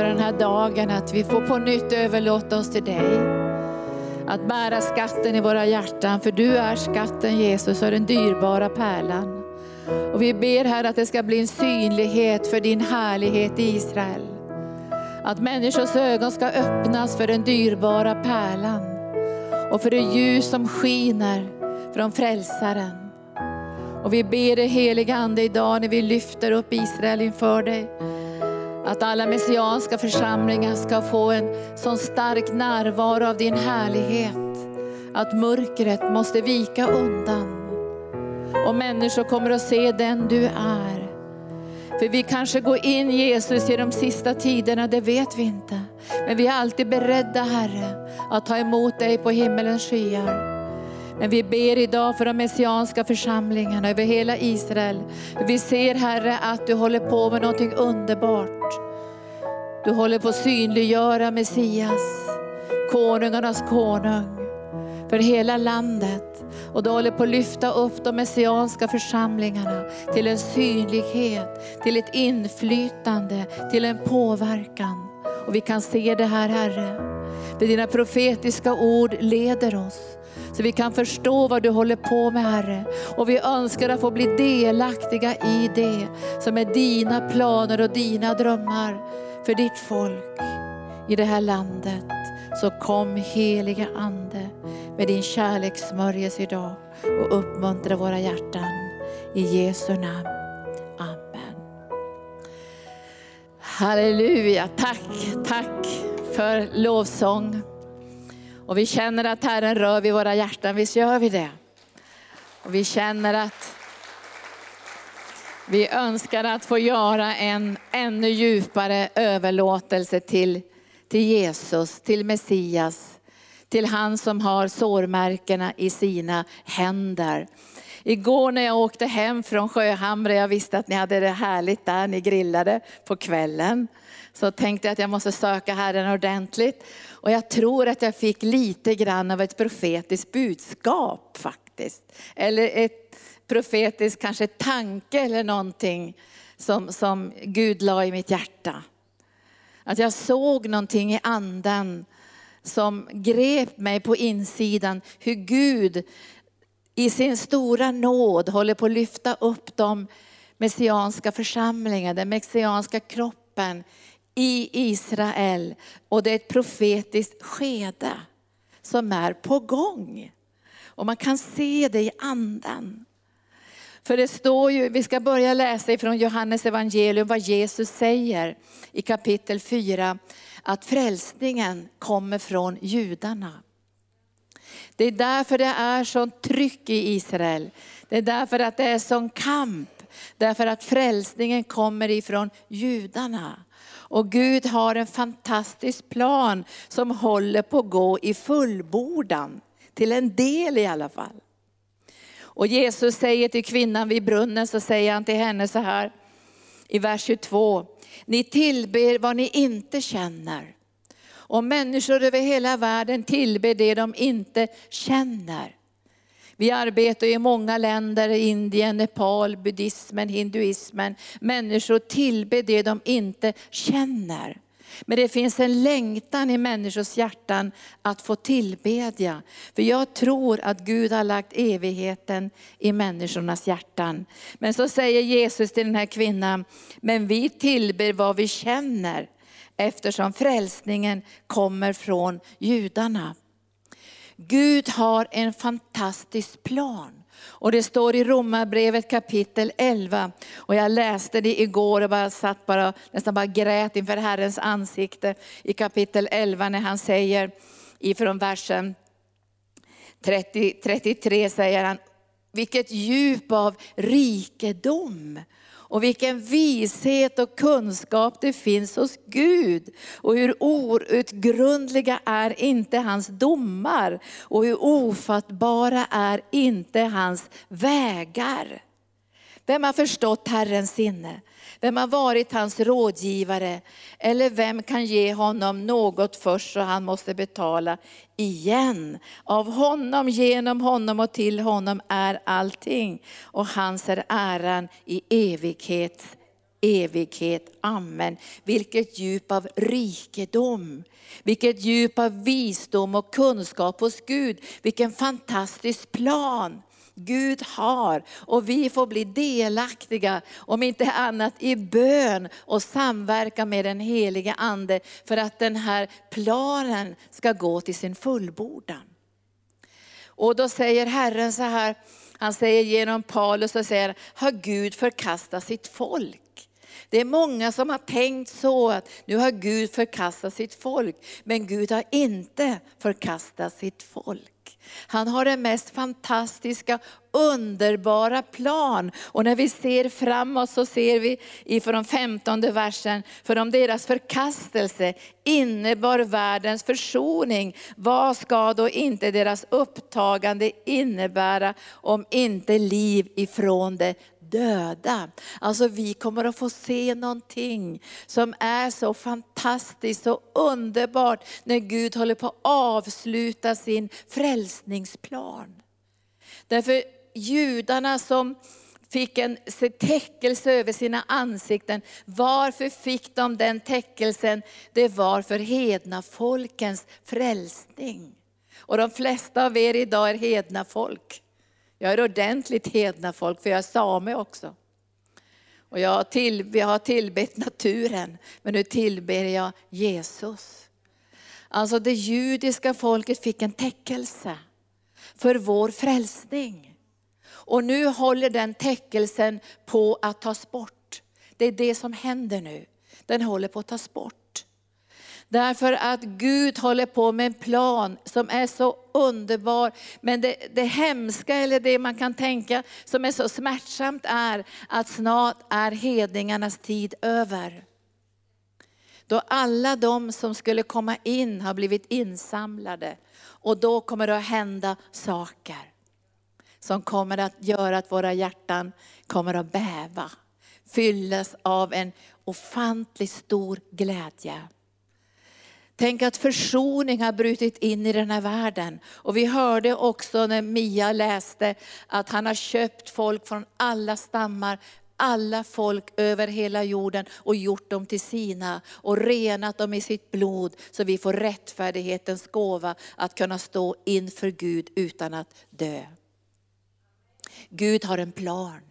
över den här dagen att vi får på nytt överlåta oss till dig. Att bära skatten i våra hjärtan, för du är skatten Jesus och den dyrbara pärlan. Och vi ber här att det ska bli en synlighet för din härlighet i Israel. Att människors ögon ska öppnas för den dyrbara pärlan och för det ljus som skiner från frälsaren. Och vi ber dig heliga Ande idag när vi lyfter upp Israel inför dig. Att alla messianska församlingar ska få en sån stark närvaro av din härlighet. Att mörkret måste vika undan. Och människor kommer att se den du är. För vi kanske går in Jesus i de sista tiderna, det vet vi inte. Men vi är alltid beredda Herre att ta emot dig på himmelens skyar. Men vi ber idag för de messianska församlingarna över hela Israel. Vi ser Herre att du håller på med någonting underbart. Du håller på att synliggöra Messias, konungarnas konung, för hela landet. Och du håller på att lyfta upp de messianska församlingarna till en synlighet, till ett inflytande, till en påverkan. Och vi kan se det här Herre. För dina profetiska ord leder oss. Så vi kan förstå vad du håller på med Herre. Och vi önskar att få bli delaktiga i det som är dina planer och dina drömmar för ditt folk i det här landet. Så kom heliga Ande med din kärlekssmörjelse idag och uppmuntra våra hjärtan. I Jesu namn. Amen. Halleluja, tack, tack för lovsång. Och vi känner att Herren rör vid våra hjärtan, visst gör vi det? Och vi känner att vi önskar att få göra en ännu djupare överlåtelse till, till Jesus, till Messias, till han som har sårmärkena i sina händer. Igår när jag åkte hem från Sjöhamre, jag visste att ni hade det härligt där, ni grillade på kvällen. Så tänkte jag att jag måste söka Herren ordentligt. Och jag tror att jag fick lite grann av ett profetiskt budskap faktiskt. Eller ett profetiskt kanske tanke eller någonting som, som Gud la i mitt hjärta. Att jag såg någonting i anden som grep mig på insidan. Hur Gud i sin stora nåd håller på att lyfta upp de messianska församlingarna, den messianska kroppen i Israel. Och det är ett profetiskt skede som är på gång. Och man kan se det i anden. För det står ju, vi ska börja läsa ifrån Johannes evangelium vad Jesus säger i kapitel 4, att frälsningen kommer från judarna. Det är därför det är sånt tryck i Israel. Det är därför att det är sån kamp. Därför att frälsningen kommer ifrån judarna. Och Gud har en fantastisk plan som håller på att gå i fullbordan. Till en del i alla fall. Och Jesus säger till kvinnan vid brunnen, så säger han till henne så här i vers 22. Ni tillber vad ni inte känner. Och människor över hela världen tillber det de inte känner. Vi arbetar i många länder, Indien, Nepal, buddhismen, hinduismen. Människor tillber det de inte känner. Men det finns en längtan i människors hjärtan att få tillbedja. För jag tror att Gud har lagt evigheten i människornas hjärtan. Men så säger Jesus till den här kvinnan, men vi tillber vad vi känner eftersom frälsningen kommer från judarna. Gud har en fantastisk plan. Och det står i Romarbrevet kapitel 11. Och jag läste det igår och bara satt bara, nästan bara grät inför Herrens ansikte. I kapitel 11 när han säger ifrån versen 30, 33 säger han, vilket djup av rikedom och vilken vishet och kunskap det finns hos Gud. Och hur outgrundliga är inte hans domar och hur ofattbara är inte hans vägar. Vem har förstått Herrens sinne? Vem har varit hans rådgivare? Eller vem kan ge honom något först så han måste betala igen? Av honom, genom honom och till honom är allting. Och hans är äran i evighet. evighet. Amen. Vilket djup av rikedom, vilket djup av visdom och kunskap hos Gud. Vilken fantastisk plan. Gud har och vi får bli delaktiga, om inte annat i bön och samverka med den helige Ande för att den här planen ska gå till sin fullbordan. Och då säger Herren så här, han säger genom Paulus och säger, har Gud förkastat sitt folk? Det är många som har tänkt så att nu har Gud förkastat sitt folk. Men Gud har inte förkastat sitt folk. Han har den mest fantastiska, underbara plan. Och när vi ser framåt så ser vi ifrån femtonde versen, för om deras förkastelse innebar världens försoning, vad ska då inte deras upptagande innebära om inte liv ifrån det döda. Alltså vi kommer att få se någonting som är så fantastiskt, så underbart när Gud håller på att avsluta sin frälsningsplan. Därför judarna som fick en täckelse över sina ansikten. Varför fick de den täckelsen? Det var för hedna folkens frälsning. Och de flesta av er idag är hedna folk. Jag är ordentligt hedna folk, för jag är same också. Och jag till, jag har tillbett naturen, men nu tillber jag Jesus. Alltså det judiska folket fick en täckelse för vår frälsning. Och nu håller den täckelsen på att tas bort. Det är det som händer nu. Den håller på att tas bort. Därför att Gud håller på med en plan som är så underbar. Men det, det hemska, eller det man kan tänka som är så smärtsamt är att snart är hedningarnas tid över. Då alla de som skulle komma in har blivit insamlade. Och då kommer det att hända saker som kommer att göra att våra hjärtan kommer att bäva. Fyllas av en ofantligt stor glädje. Tänk att försoning har brutit in i den här världen. Och vi hörde också när Mia läste att han har köpt folk från alla stammar, alla folk över hela jorden och gjort dem till sina och renat dem i sitt blod så vi får rättfärdighetens gåva att kunna stå inför Gud utan att dö. Gud har en plan.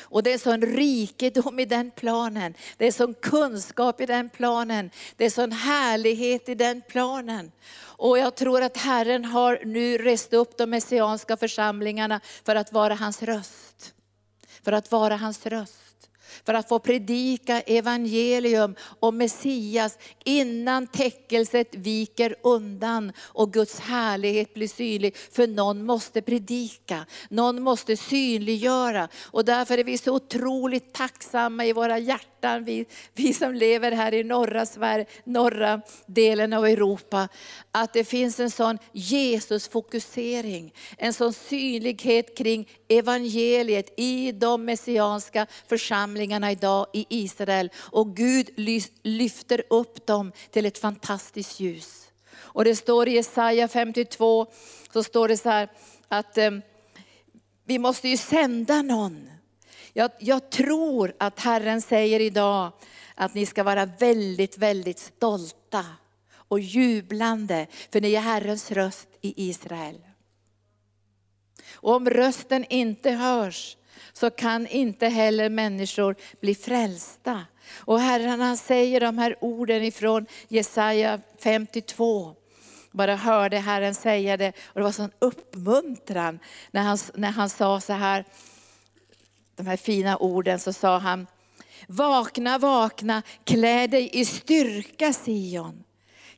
Och det är sån rikedom i den planen. Det är sån kunskap i den planen. Det är sån härlighet i den planen. Och jag tror att Herren har nu rest upp de messianska församlingarna för att vara hans röst. För att vara hans röst för att få predika evangelium om Messias innan täckelset viker undan och Guds härlighet blir synlig. För någon måste predika, någon måste synliggöra. Och därför är vi så otroligt tacksamma i våra hjärtan, vi, vi som lever här i norra Sverige, norra delen av Europa, att det finns en sån Jesusfokusering, en sån synlighet kring evangeliet i de messianska församlingarna idag i Israel. Och Gud lyfter upp dem till ett fantastiskt ljus. Och det står i Jesaja 52, så står det så här att eh, vi måste ju sända någon. Jag, jag tror att Herren säger idag att ni ska vara väldigt, väldigt stolta och jublande, för ni är Herrens röst i Israel. Och om rösten inte hörs så kan inte heller människor bli frälsta. Och Herren han säger de här orden ifrån Jesaja 52. Bara hörde Herren säga det och det var sån uppmuntran när han, när han sa så här, de här fina orden så sa han, vakna, vakna, klä dig i styrka Sion.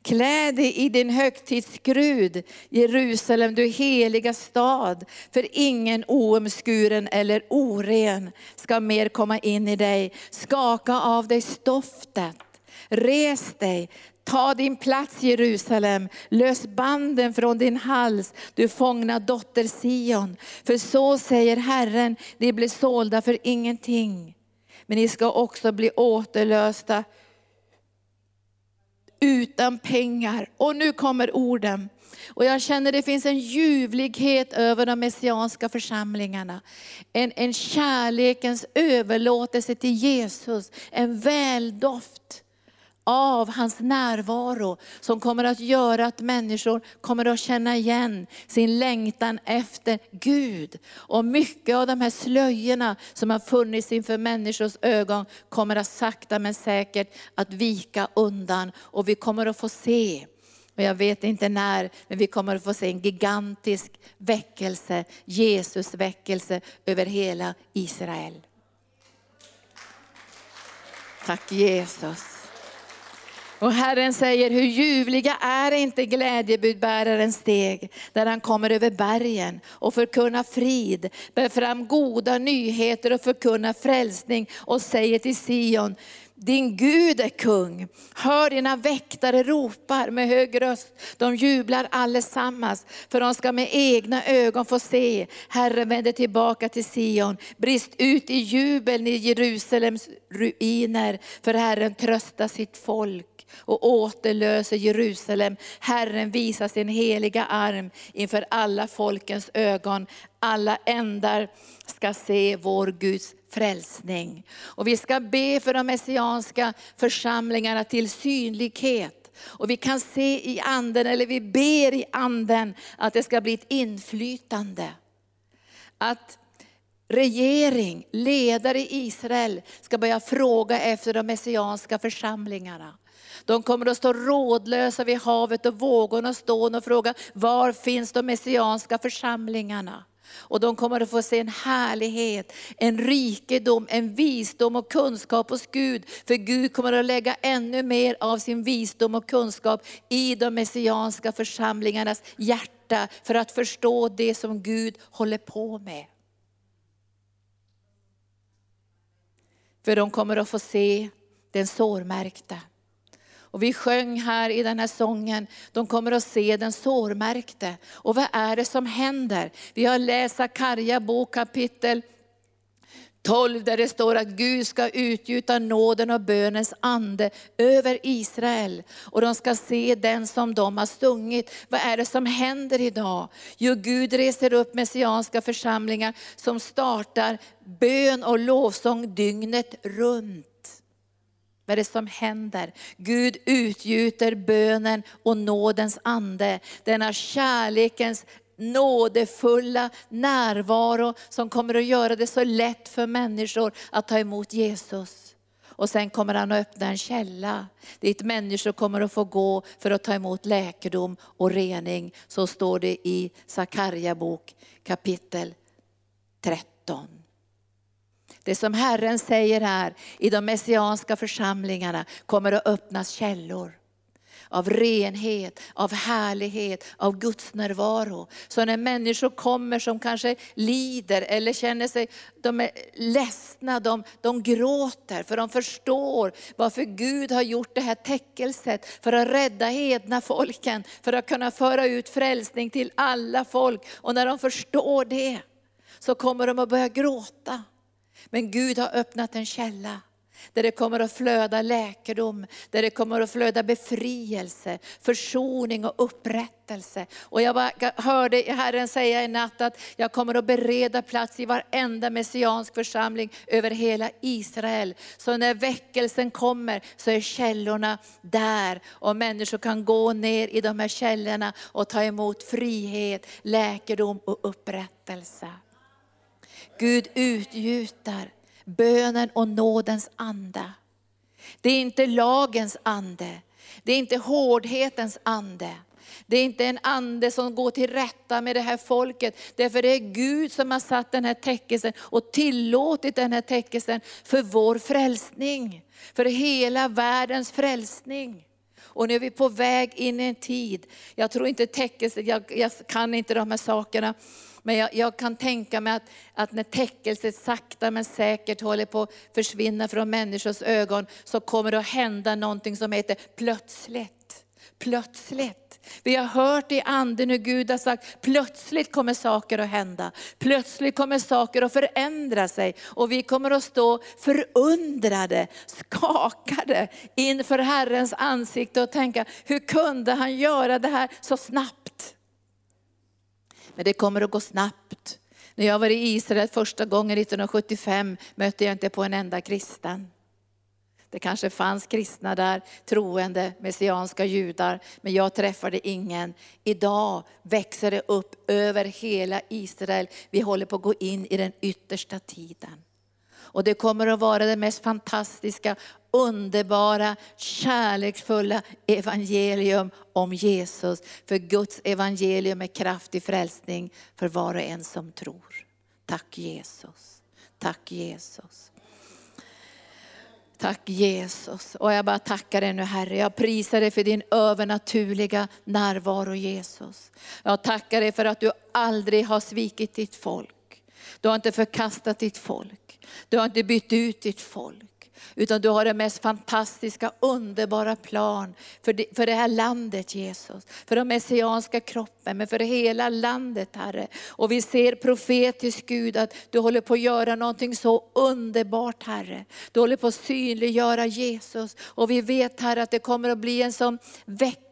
Klä dig i din högtidsskrud, Jerusalem, du heliga stad. För ingen oomskuren eller oren ska mer komma in i dig. Skaka av dig stoftet. Res dig, Ta din plats Jerusalem, lös banden från din hals, du fångna dotter Sion. För så säger Herren, ni blir sålda för ingenting. Men ni ska också bli återlösta utan pengar. Och nu kommer orden. Och jag känner det finns en ljuvlighet över de messianska församlingarna. En, en kärlekens överlåtelse till Jesus, en väldoft av hans närvaro som kommer att göra att människor kommer att känna igen sin längtan efter Gud. Och mycket av de här slöjorna som har funnits inför människors ögon kommer att sakta men säkert att vika undan och vi kommer att få se och jag vet inte när, men vi kommer att få se en gigantisk väckelse, Jesus väckelse över hela Israel. Tack Jesus. Och Herren säger, hur ljuvliga är inte glädjebudbärarens steg, där han kommer över bergen och förkunnar frid, bär fram goda nyheter och förkunnar frälsning och säger till Sion, din Gud är kung. Hör dina väktare ropar med hög röst. De jublar allesammans, för de ska med egna ögon få se. Herren vänder tillbaka till Sion. Brist ut i jubeln i Jerusalems ruiner, för Herren tröstar sitt folk och återlöser Jerusalem. Herren visar sin heliga arm inför alla folkens ögon. Alla ändar ska se vår Guds frälsning. Och vi ska be för de messianska församlingarna till synlighet. Och vi kan se i anden, eller vi ber i anden, att det ska bli ett inflytande. Att regering, ledare i Israel ska börja fråga efter de messianska församlingarna. De kommer att stå rådlösa vid havet och vågorna stå och fråga, var finns de messianska församlingarna? Och de kommer att få se en härlighet, en rikedom, en visdom och kunskap hos Gud. För Gud kommer att lägga ännu mer av sin visdom och kunskap i de messianska församlingarnas hjärta för att förstå det som Gud håller på med. För de kommer att få se den sårmärkta. Och vi sjöng här i den här sången, de kommer att se den sårmärkte. Och vad är det som händer? Vi har läst Sakarja bok kapitel 12 där det står att Gud ska utgjuta nåden och bönens ande över Israel. Och de ska se den som de har stungit. Vad är det som händer idag? Jo, Gud reser upp messianska församlingar som startar bön och lovsång dygnet runt. Vad är det som händer? Gud utgjuter bönen och nådens ande. Denna kärlekens nådefulla närvaro som kommer att göra det så lätt för människor att ta emot Jesus. Och sen kommer han att öppna en källa dit människor kommer att få gå för att ta emot läkedom och rening. Så står det i Sakarja bok kapitel 13. Det som Herren säger här i de messianska församlingarna kommer att öppnas källor av renhet, av härlighet, av Guds närvaro. Så när människor kommer som kanske lider eller känner sig, de är ledsna, de, de gråter för de förstår varför Gud har gjort det här täckelset för att rädda hedna folken, för att kunna föra ut frälsning till alla folk. Och när de förstår det så kommer de att börja gråta. Men Gud har öppnat en källa där det kommer att flöda läkedom, där det kommer att flöda befrielse, försoning och upprättelse. Och jag hörde Herren säga i natt att jag kommer att bereda plats i varenda messiansk församling över hela Israel. Så när väckelsen kommer så är källorna där och människor kan gå ner i de här källorna och ta emot frihet, läkedom och upprättelse. Gud utgjuter bönen och nådens ande. Det är inte lagens ande, det är inte hårdhetens ande. Det är inte en ande som går till rätta med det här folket. Därför det är Gud som har satt den här täckelsen och tillåtit den här täckelsen för vår frälsning. För hela världens frälsning. Och nu är vi på väg in i en tid, jag tror inte täckelsen, jag, jag kan inte de här sakerna, men jag, jag, kan tänka mig att, att när täckelset sakta men säkert håller på att försvinna från människors ögon, så kommer det att hända någonting som heter plötsligt. plötsligt. Vi har hört i anden hur Gud har sagt, plötsligt kommer saker att hända. Plötsligt kommer saker att förändra sig och vi kommer att stå förundrade, skakade inför Herrens ansikte och tänka, hur kunde han göra det här så snabbt? Men det kommer att gå snabbt. När jag var i Israel första gången 1975 mötte jag inte på en enda kristen. Det kanske fanns kristna där, troende messianska judar, men jag träffade ingen. Idag växer det upp över hela Israel. Vi håller på att gå in i den yttersta tiden. Och det kommer att vara det mest fantastiska, underbara, kärleksfulla evangelium om Jesus. För Guds evangelium är kraftig frälsning för var och en som tror. Tack Jesus. Tack Jesus. Tack Jesus. Och jag bara tackar dig nu Herre. Jag prisar dig för din övernaturliga närvaro Jesus. Jag tackar dig för att du aldrig har svikit ditt folk. Du har inte förkastat ditt folk. Du har inte bytt ut ditt folk. Utan du har den mest fantastiska, underbara plan för det, för det här landet Jesus. För den messianska kroppen, men för hela landet Herre. Och vi ser profetiskt Gud att du håller på att göra någonting så underbart Herre. Du håller på att synliggöra Jesus. Och vi vet Herre att det kommer att bli en sån väckelse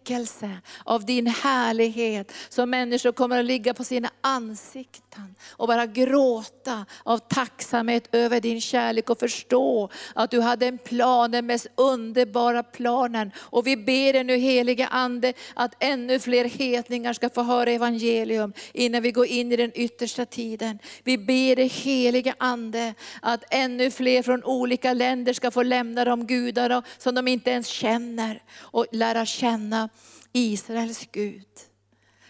av din härlighet. Så människor kommer att ligga på sina ansikten och bara gråta av tacksamhet över din kärlek och förstå att du hade en plan, den mest underbara planen. Och vi ber dig nu heliga Ande att ännu fler hetningar ska få höra evangelium innan vi går in i den yttersta tiden. Vi ber dig heliga Ande att ännu fler från olika länder ska få lämna de gudar som de inte ens känner och lära känna Israels Gud.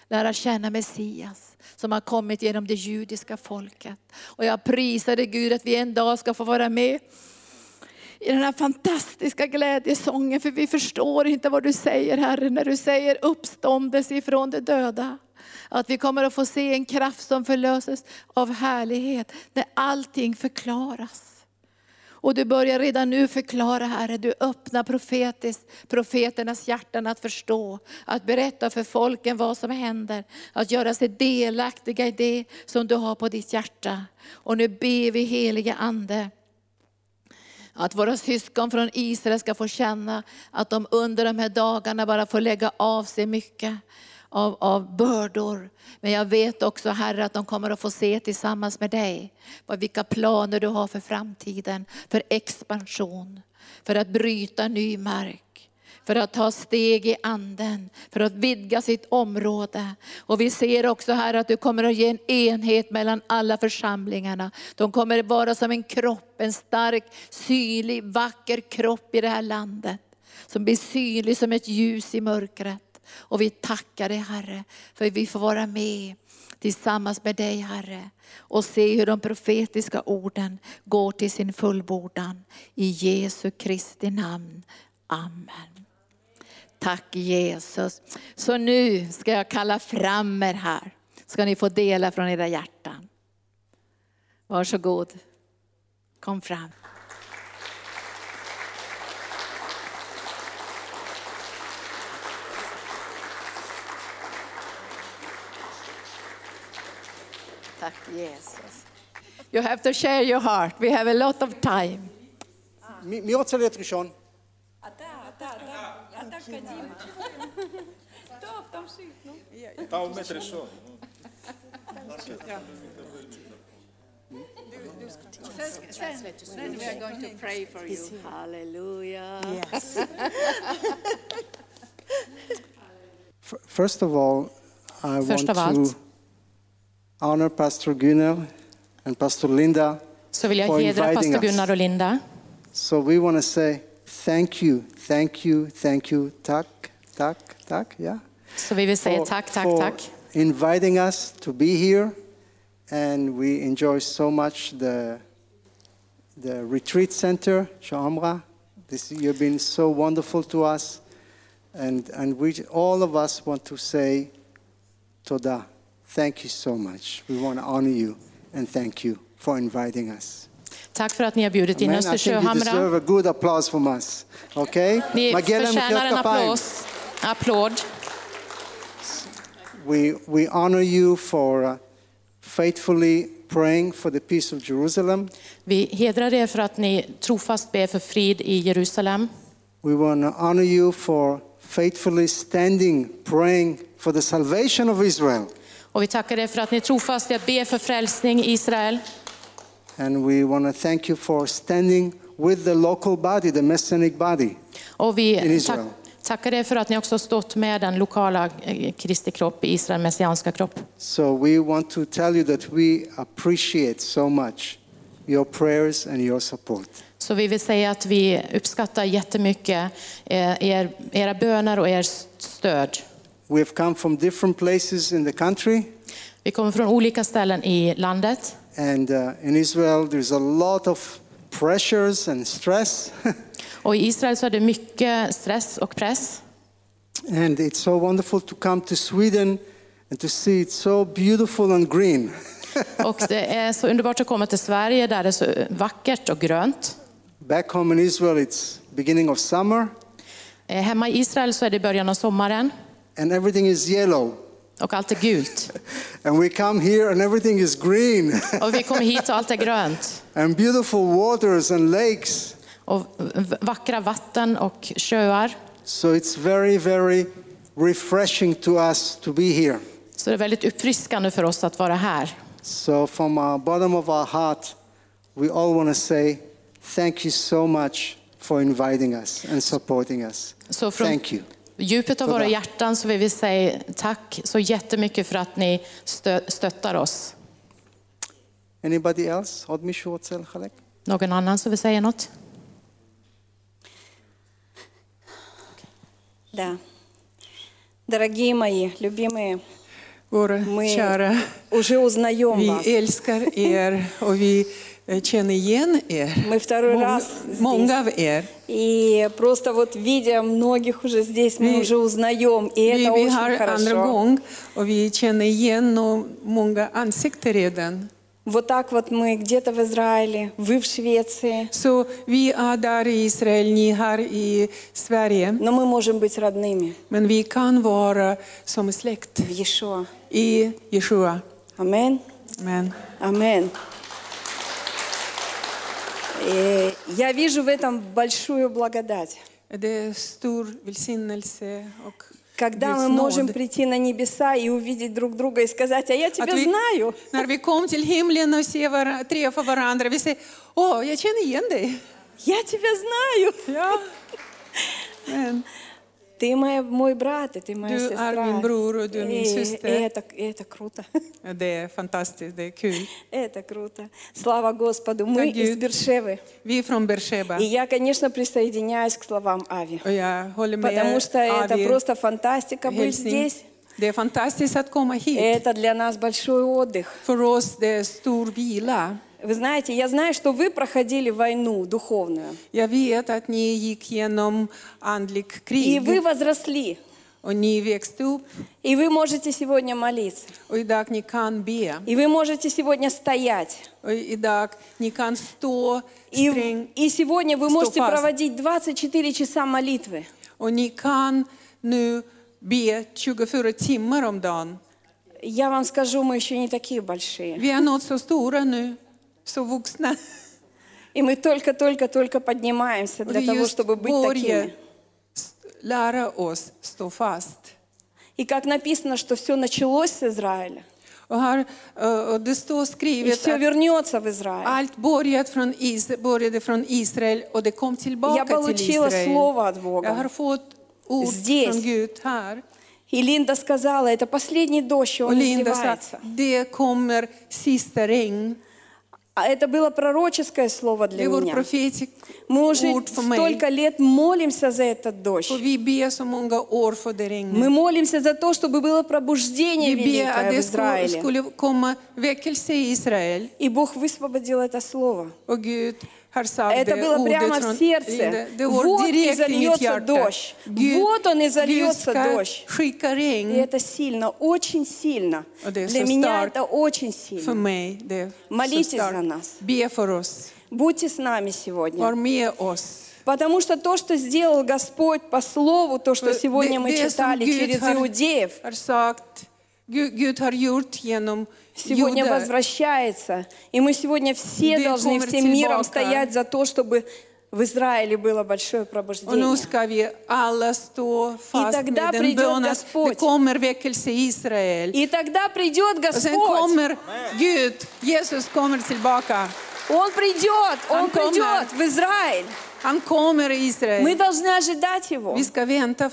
Lära känna Messias som har kommit genom det judiska folket. Och jag prisar dig Gud att vi en dag ska få vara med i den här fantastiska glädjesången. För vi förstår inte vad du säger Herre när du säger uppståndelse ifrån de döda. Att vi kommer att få se en kraft som förlöses av härlighet när allting förklaras. Och du börjar redan nu förklara Herre, du öppnar profetiskt, profeternas hjärtan att förstå, att berätta för folken vad som händer, att göra sig delaktiga i det som du har på ditt hjärta. Och nu ber vi heliga Ande, att våra syskon från Israel ska få känna att de under de här dagarna bara får lägga av sig mycket av, av bördor. Men jag vet också Herre att de kommer att få se tillsammans med dig vilka planer du har för framtiden, för expansion, för att bryta ny mark för att ta steg i anden, för att vidga sitt område. Och vi ser också här att du kommer att ge en enhet mellan alla församlingarna. De kommer att vara som en kropp, en stark, synlig, vacker kropp i det här landet. Som blir synlig som ett ljus i mörkret. Och vi tackar dig Herre, för vi får vara med tillsammans med dig Herre och se hur de profetiska orden går till sin fullbordan. I Jesu Kristi namn. Amen. Tack Jesus. Så nu ska jag kalla fram er här. Ska ni få dela från era hjärtan. Varsågod. Kom fram. Tack Jesus. You have to share your heart. We have a lot of time. מי מי רוצה להיות ראשון? אתה, אתה, אתה, אתה קדימה. טוב, תמשיך, נו. אתה עומד ראשון. Then we are going to pray for you. Hallelujah. Yes. First of all, I Först want av allt. to honor Pastor Gunnar and Pastor Linda. Så vill jag for hedra inviting pastor us. Gunnar och Linda. So we want to say thank you, thank you, thank you, tack, tack, tack, yeah. Så vi vill säga for- tack, tack, for tack. inviting us to be here. And we enjoy so much the, the retreat center, Shamra. This, you've been so wonderful to us. And, and we, all of us want to say, Toda, Thank you so much. We want to honor you and thank you for inviting us. Tack för att ni har bjudit in oss till Sjöhamra. You deserve a good applause from us. Okay? Ni förtjänar en applåd. applåd. We, we honor you for uh, faithfully praying for the peace of Jerusalem. Vi hedrar er för att ni trofast ber för frid i Jerusalem. We want to honor you for faithfully standing praying for the salvation of Israel. Och vi tackar er för att ni trofast är att be för frälsning i Israel. And we want to thank you for standing with the local body, the Messianic body. Och In vi Israel. tack, tackar er för att ni också har stått med den lokala eh, Kristi kropp i Israel, messianska kropp. So we want to tell you that we appreciate so much your prayers and your support. Så vi vill säga att vi uppskattar jättemycket eh, er, era böner och er stöd. We have come from different places in the country, Vi kommer från olika ställen i landet. and uh, in Israel there's a lot of pressures and stress. Och i Israel så är det mycket stress och press. and it's so wonderful to come to Sweden and to see it so beautiful and green. Och det är så underbart att komma till Sverige där det är så vackert och grönt. Back home in Israel, it's beginning of summer, Eh, Hemma i Israel så är det början av sommaren and everything is yellow. och allt är gult. And we come here and everything is green, Och vi kommer hit och allt är grönt. and beautiful waters and lakes. Och vackra vatten och sjöar. So it's very, very refreshing to us to be here. Så det är väldigt uppfriskande för oss att vara här. So, from our bottom of our heart, we all want to say thank you so much for inviting us and supporting us. Så från Thank you djupet av våra hjärtan så vill vi säga tack så jättemycket för att ni stöttar oss. Anybody else? Någon annan som vill säga något? Våra kära, vi älskar er och vi känner igen er. Мы второй Många, раз здесь. många av er. И просто вот видя многих уже здесь, мы Vi- уже узнаем. И Vi, это vi очень har andra хорошо. gång och vi känner igen och många ansikten redan. Вот так вот мы где-то в Израиле, вы в Швеции. Vi är där i Israel, ni här i Sverige. Но мы можем быть родными Men vi kan vara som släkt в Иешуа. i Jeshua. Амен. Men Амен. И я вижу в этом большую благодать. Когда мы можем прийти на небеса и увидеть друг друга и сказать, а я тебя знаю. О, я тебя знаю. Я тебя знаю. Ты моя, мой брат, и ты моя Du сестра. är min bror och du är min И- syster. и это, это круто. det är fantastiskt, det är kul. Это круто. Слава Господу. Мы Так, из. Бершевы. Vi är från И я, конечно, присоединяюсь к словам Ави. och jag håller med Потому что это Avi. просто фантастика быть hälsning. здесь. Det är fantastiskt att komma hit. Это для нас большой отдых. För oss det är stor vila. Вы знаете, я знаю, что вы проходили войну духовную. Jag vet att ni gick igenom andlig И вы возросли. växte upp И вы можете сегодня молиться. och idag ni kan be. И вы можете сегодня стоять. Och idag ni kan stå И, sträng и сегодня вы Сто можете проводить 24 часа молитвы. ni kan nu be 24 timmar om dagen. Я вам скажу, мы еще не такие большие. Vi är något så stora nu, så vuxna. И мы только-только-только поднимаемся для того, чтобы быть такими. lära oss stå fast. И как написано, что все началось с Израиля, det står и skrivet все вернется в Израиль. allt börjat från Is började från Israel och det kom tillbaka till слово от Jag Бога. har fått ord Здесь. från Gud här. И Линда сказала, это последний дождь, и он sa изливается. det kommer sista regn. А это было пророческое слово для Livul меня. Мы уже столько лет молимся за этот дождь. Мы молимся за то, чтобы было пробуждение великое в Израиле. И Бог высвободил это слово. Это было прямо в сердце. Вот и зальется дождь. Вот он и зальется дождь. И это сильно, очень сильно. Для меня это очень сильно. Молитесь за нас. Будьте с нами сегодня. Потому что то, что сделал Господь по слову, то, что сегодня мы читали через иудеев, сегодня Юда. возвращается. И мы сегодня все Де должны всем миром Бока. стоять за то, чтобы в Израиле было большое пробуждение. И тогда придет Господь. И тогда придет Господь. Он придет, Он придет в Израиль. Han kommer. Мы должны ожидать Его.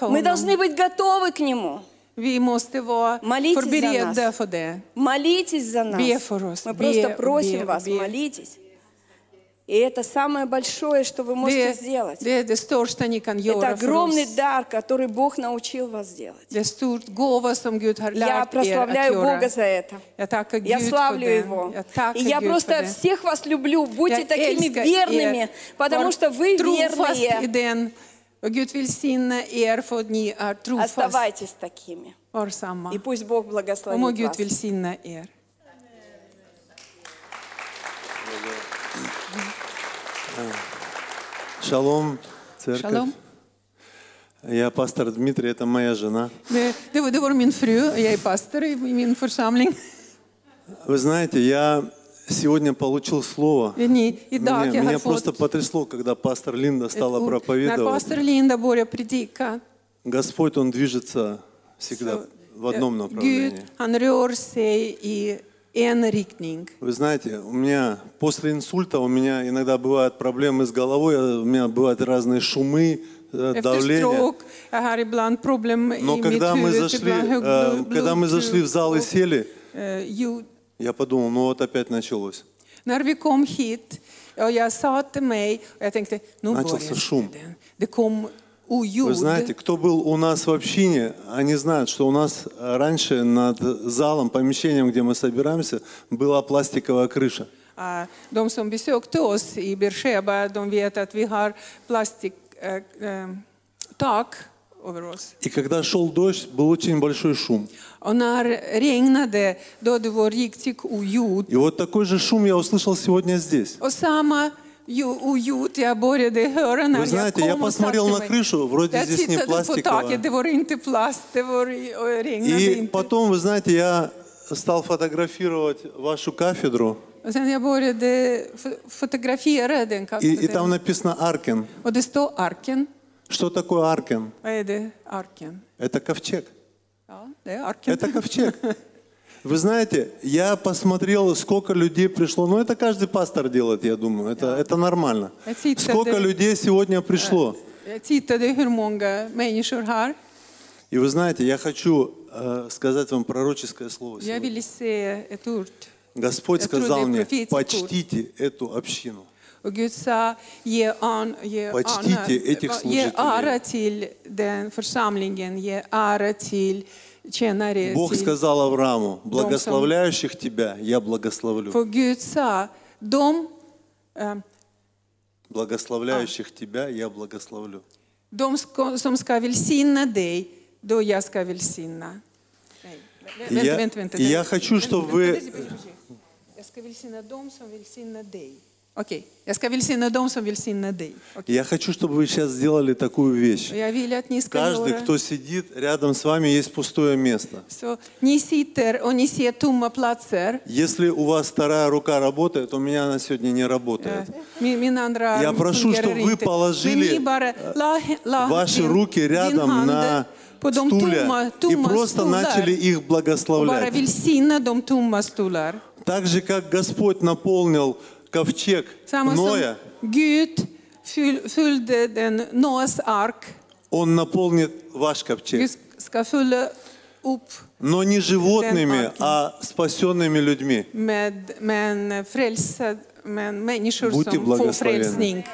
Мы должны быть готовы к Нему. Vi måste vara Молитесь за förberedda нас. för det. Молитесь за нас. Be för oss. Мы Be, просто просим be, вас, be. молитесь. И это самое большое, что вы можете Det, сделать. det det största ni kan Это för огромный oss. дар, который Бог научил вас делать. Det är stort gåva som Gud har Я er att прославляю Бога за это. Tackar Я Gud för славлю. Его. Tackar И я Gud просто för всех вас люблю. Будьте Jag такими верными, er. потому что вы верные. Och Gud välsigna er för att ni är trofast. Оставайтесь такими. Var samma. И пусть Бог Och må благословит Gud вас. välsigna er. Шалом, церковь. Шалом. Я пастор Дмитрий, это моя жена. Det, det, var, det var min fru, jag är pastor i min församling. Вы знаете, я сегодня получил слово. Ni, idag Меня, меня просто потрясло, когда пастор Линда стала проповедовать. pastor Linda började predika, Господь, Он движется всегда så, в одном eh, направлении. Gud, han rör sig i en riktning. Вы знаете, у меня после инсульта у меня иногда бывают проблемы с головой, у меня бывают разные шумы, э, давление. Но когда мы зашли, э, когда мы зашли в зал и сели. Я подумал, ну вот опять началось. När vi kom hit, och jag sa till mig, och jag tänkte, nu Начался шум. det. Det kom. Вы знаете, кто был у нас в общине, они знают, что у нас э, раньше над залом, помещением, где мы собираемся, была пластиковая крыша. Ah, De som besökte oss i Beersheba, de vet att vi har plastik, eh, tak över oss. И когда шел дождь, был очень большой шум. Och när regnade, då det var riktigt oljud. И вот такой же шум я услышал сегодня здесь. Och samma oljud jag började höra när Вы знаете, я посмотрел на крышу, вроде здесь не пластиковая. И потом, вы знаете, я стал фотографировать вашу кафедру, sen jag började fo- fotografera den и, и там написано Аркен. Och det står arken. Что такое Аркен? Arken? Это ковчег. Это ковчег. Вы знаете, я посмотрел, сколько людей пришло. Ну, это каждый пастор делает, я думаю. Это, это нормально. Сколько людей сегодня пришло. Här. И вы знаете, я хочу э, сказать вам пророческое слово сегодня. ord. Господь сказал мне, почтите эту общину. Och Gud sa, ge, an, ge, Почтите этих ge служителей. ära till den församlingen, ge ära till tjänare. Бог till, сказал Аврааму, благословляющих тебя я благословлю. för Gud sa, de, eh, Благословляющих тебя я благословлю. de ska, som ska välsigna dig, då jag ska välsigna. Nej, И vänta, я, и я хочу, чтобы вы... Ska välsigna dem som välsignar dig. Okej, jag ska välsigna dem som välsignar dig. Okej. Я хочу, чтобы вы сейчас сделали такую вещь. Jag vill att ni ska Каждый, göra кто сидит, рядом с вами есть пустое место. så. Ni sitter och ni ser tomma platser. Если у вас вторая рука работает, у меня она сегодня не работает. Min, min andra Я прошу, чтобы вы положили, la, la Ваши din, руки din рядом hand на стуле tomma, и просто начали их благословлять. Так же, как Господь наполнил ковчег Samma Ноя, som Gud fyll, fyllde den Noas ark. Он наполнит ваш ковчег. Gud ska fylla upp Но не животными, а спасенными людьми. med, med, frälsad, med människor Будьте som får благословенны. frälsning.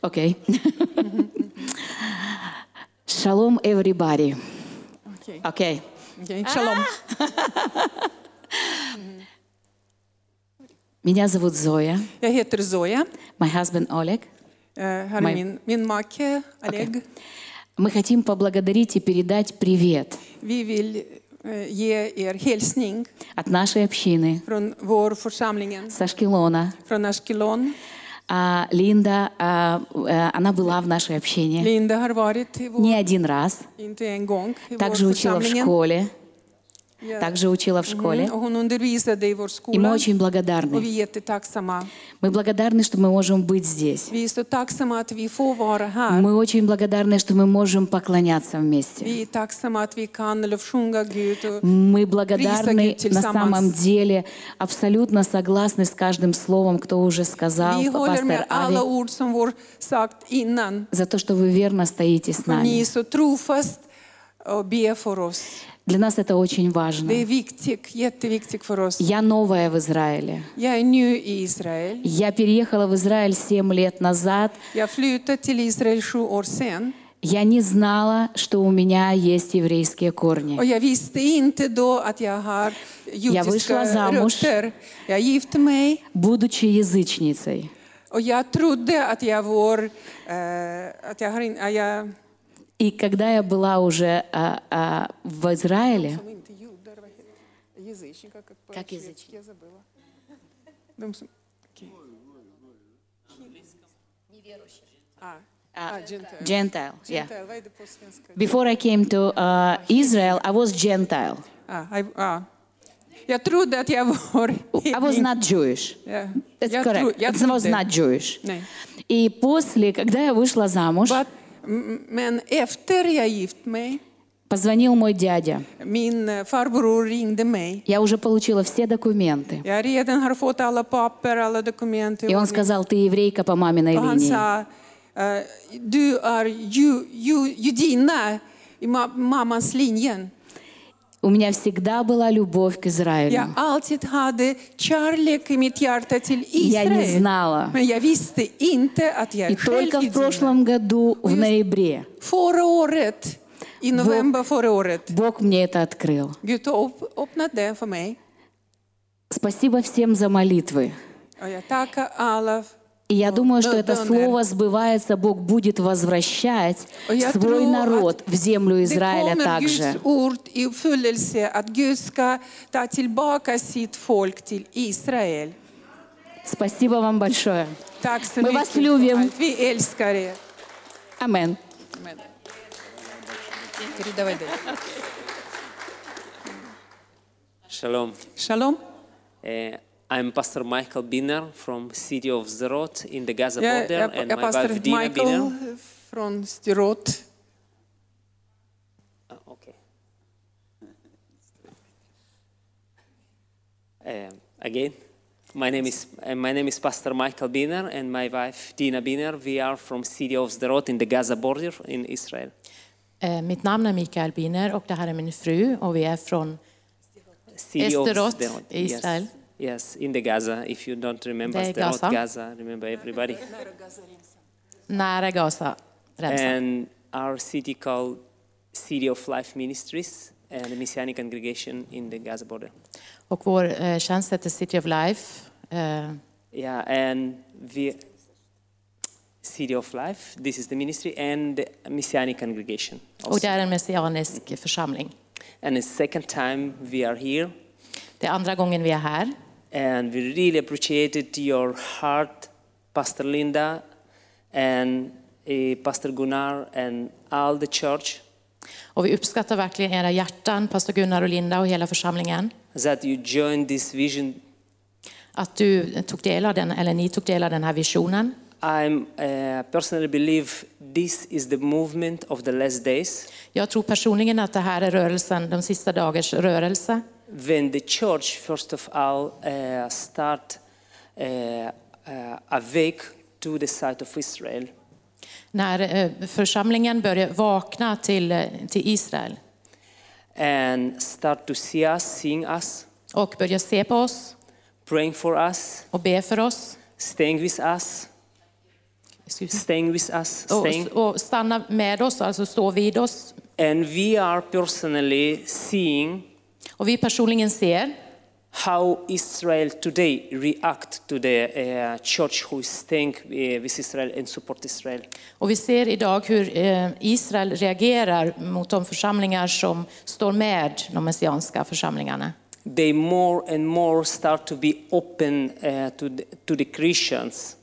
Okej. Шалом, everybody. Окей. Шалом. А! Меня зовут Зоя. Я heter Зоя. My husband Олег. Э, Мой... Мин маке Олег. Мы хотим поблагодарить и передать привет. Vi vill ge er hälsning. От нашей общины. Från vår församling. С Från Ашкелон. Ашкелон. А, Линда, а, э, она была в нашей общине Linda har varit i vår, не один раз, также учила в школе также учила в школе. И мы очень благодарны. Мы благодарны, что мы можем быть здесь. Мы очень благодарны, что мы можем поклоняться вместе. Мы благодарны на самом деле, абсолютно согласны с каждым словом, кто уже сказал, пастор Ави, за то, что вы верно стоите с нами. Для нас это очень важно. Я новая в Израиле. Я переехала в Израиль семь лет назад. Я не знала, что у меня есть еврейские корни. Я вышла замуж, будучи язычницей и когда я была уже а, а, в Израиле? Язычника, как Как по-шведски, jag забыла. Ah, ah, Gentile. Gentile, yeah. Before I came to uh, Israel, I was Gentile. Ah, I, ah. Jag trodde att jag var I was not Jewish. Ja. That's correct. I was not Jewish. И после, когда я вышла замуж, But, men efter jag gift mig, позвонил мой дядя. min eh, farbror ringde mig. Я уже получила все документы. Jag redan har fått alla papper, alla dokument. i И он сказал, ты еврейка по маминой Och линии. sa, eh, du är ju, ju, judinna i ma- mammans linjen. У меня всегда была любовь к Израилю. Jag alltid hade kärlek i mitt hjärta till Я не знала. Men jag visste inte att jag И только в прошлом году, в ноябре, Förra året, i november förra året, Бог мне это открыл. Gud har upp- öppnat det för mig. Спасибо всем за молитвы. Och jag tackar alla. И я думаю, что это слово сбывается, Бог будет возвращать свой народ в землю Израиля также. Спасибо вам большое. Мы вас любим. Амен. Передавай Шалом. Шалом. Э, I'm Pastor Michael Binner from city of Zerot in the Gaza Jag, border, jag, and jag my pastor wife Dina Michael Binner. från Sderot. Uh, okay. Uh, again, my name is uh, my name is Pastor Michael Binner, and my wife Dina Binner. We are from city of Zerot in the Gaza border in Israel. Eh, Mitt namn är Mikael Biner och det här är min fru och vi är från City of Sderot, Sderot, Israel. Yes, yes, in the Gaza. If you don't remember Det är Sderot, Gaza. Gaza, remember everybody. nära Gaza. remsan. and our city called City of Life Ministries and Messianic congregation in the Gaza border. Och vår eh, tjänst heter City of Life. Eh, Yeah, and the City of Life, this is the ministry, and the Messianic congregation. och Also. det är en messianisk församling. And the second time we are here, Det är andra gången vi är här. And we really appreciated your heart, Pastor Linda, and uh, Pastor Gunnar, and all the church, Och vi uppskattar verkligen era hjärtan, pastor Gunnar och Linda och hela församlingen. that you joined this vision Att du tog del av den, eller ni tog del av den här visionen. I uh, personally believe this is the movement of the last days Jag tror personligen att det här är rörelsen, de sista dagars rörelse. When the church, first of all, uh, start uh, uh, awake to the sight of Israel När eh, församlingen börjar vakna till, eh, till Israel and start to see us, seeing us, och börjar se på oss praying for us, och be för oss. staying with us, staying with us, staying. Och, och stanna med oss, alltså stå vid oss. And we are personally seeing Och vi personligen ser how Israel today react to the uh, church who think uh, with Israel and support Israel. Och vi ser idag hur eh, Israel reagerar mot de församlingar som står med de messianska församlingarna. They more and more start to be open uh, to, the, to the Christians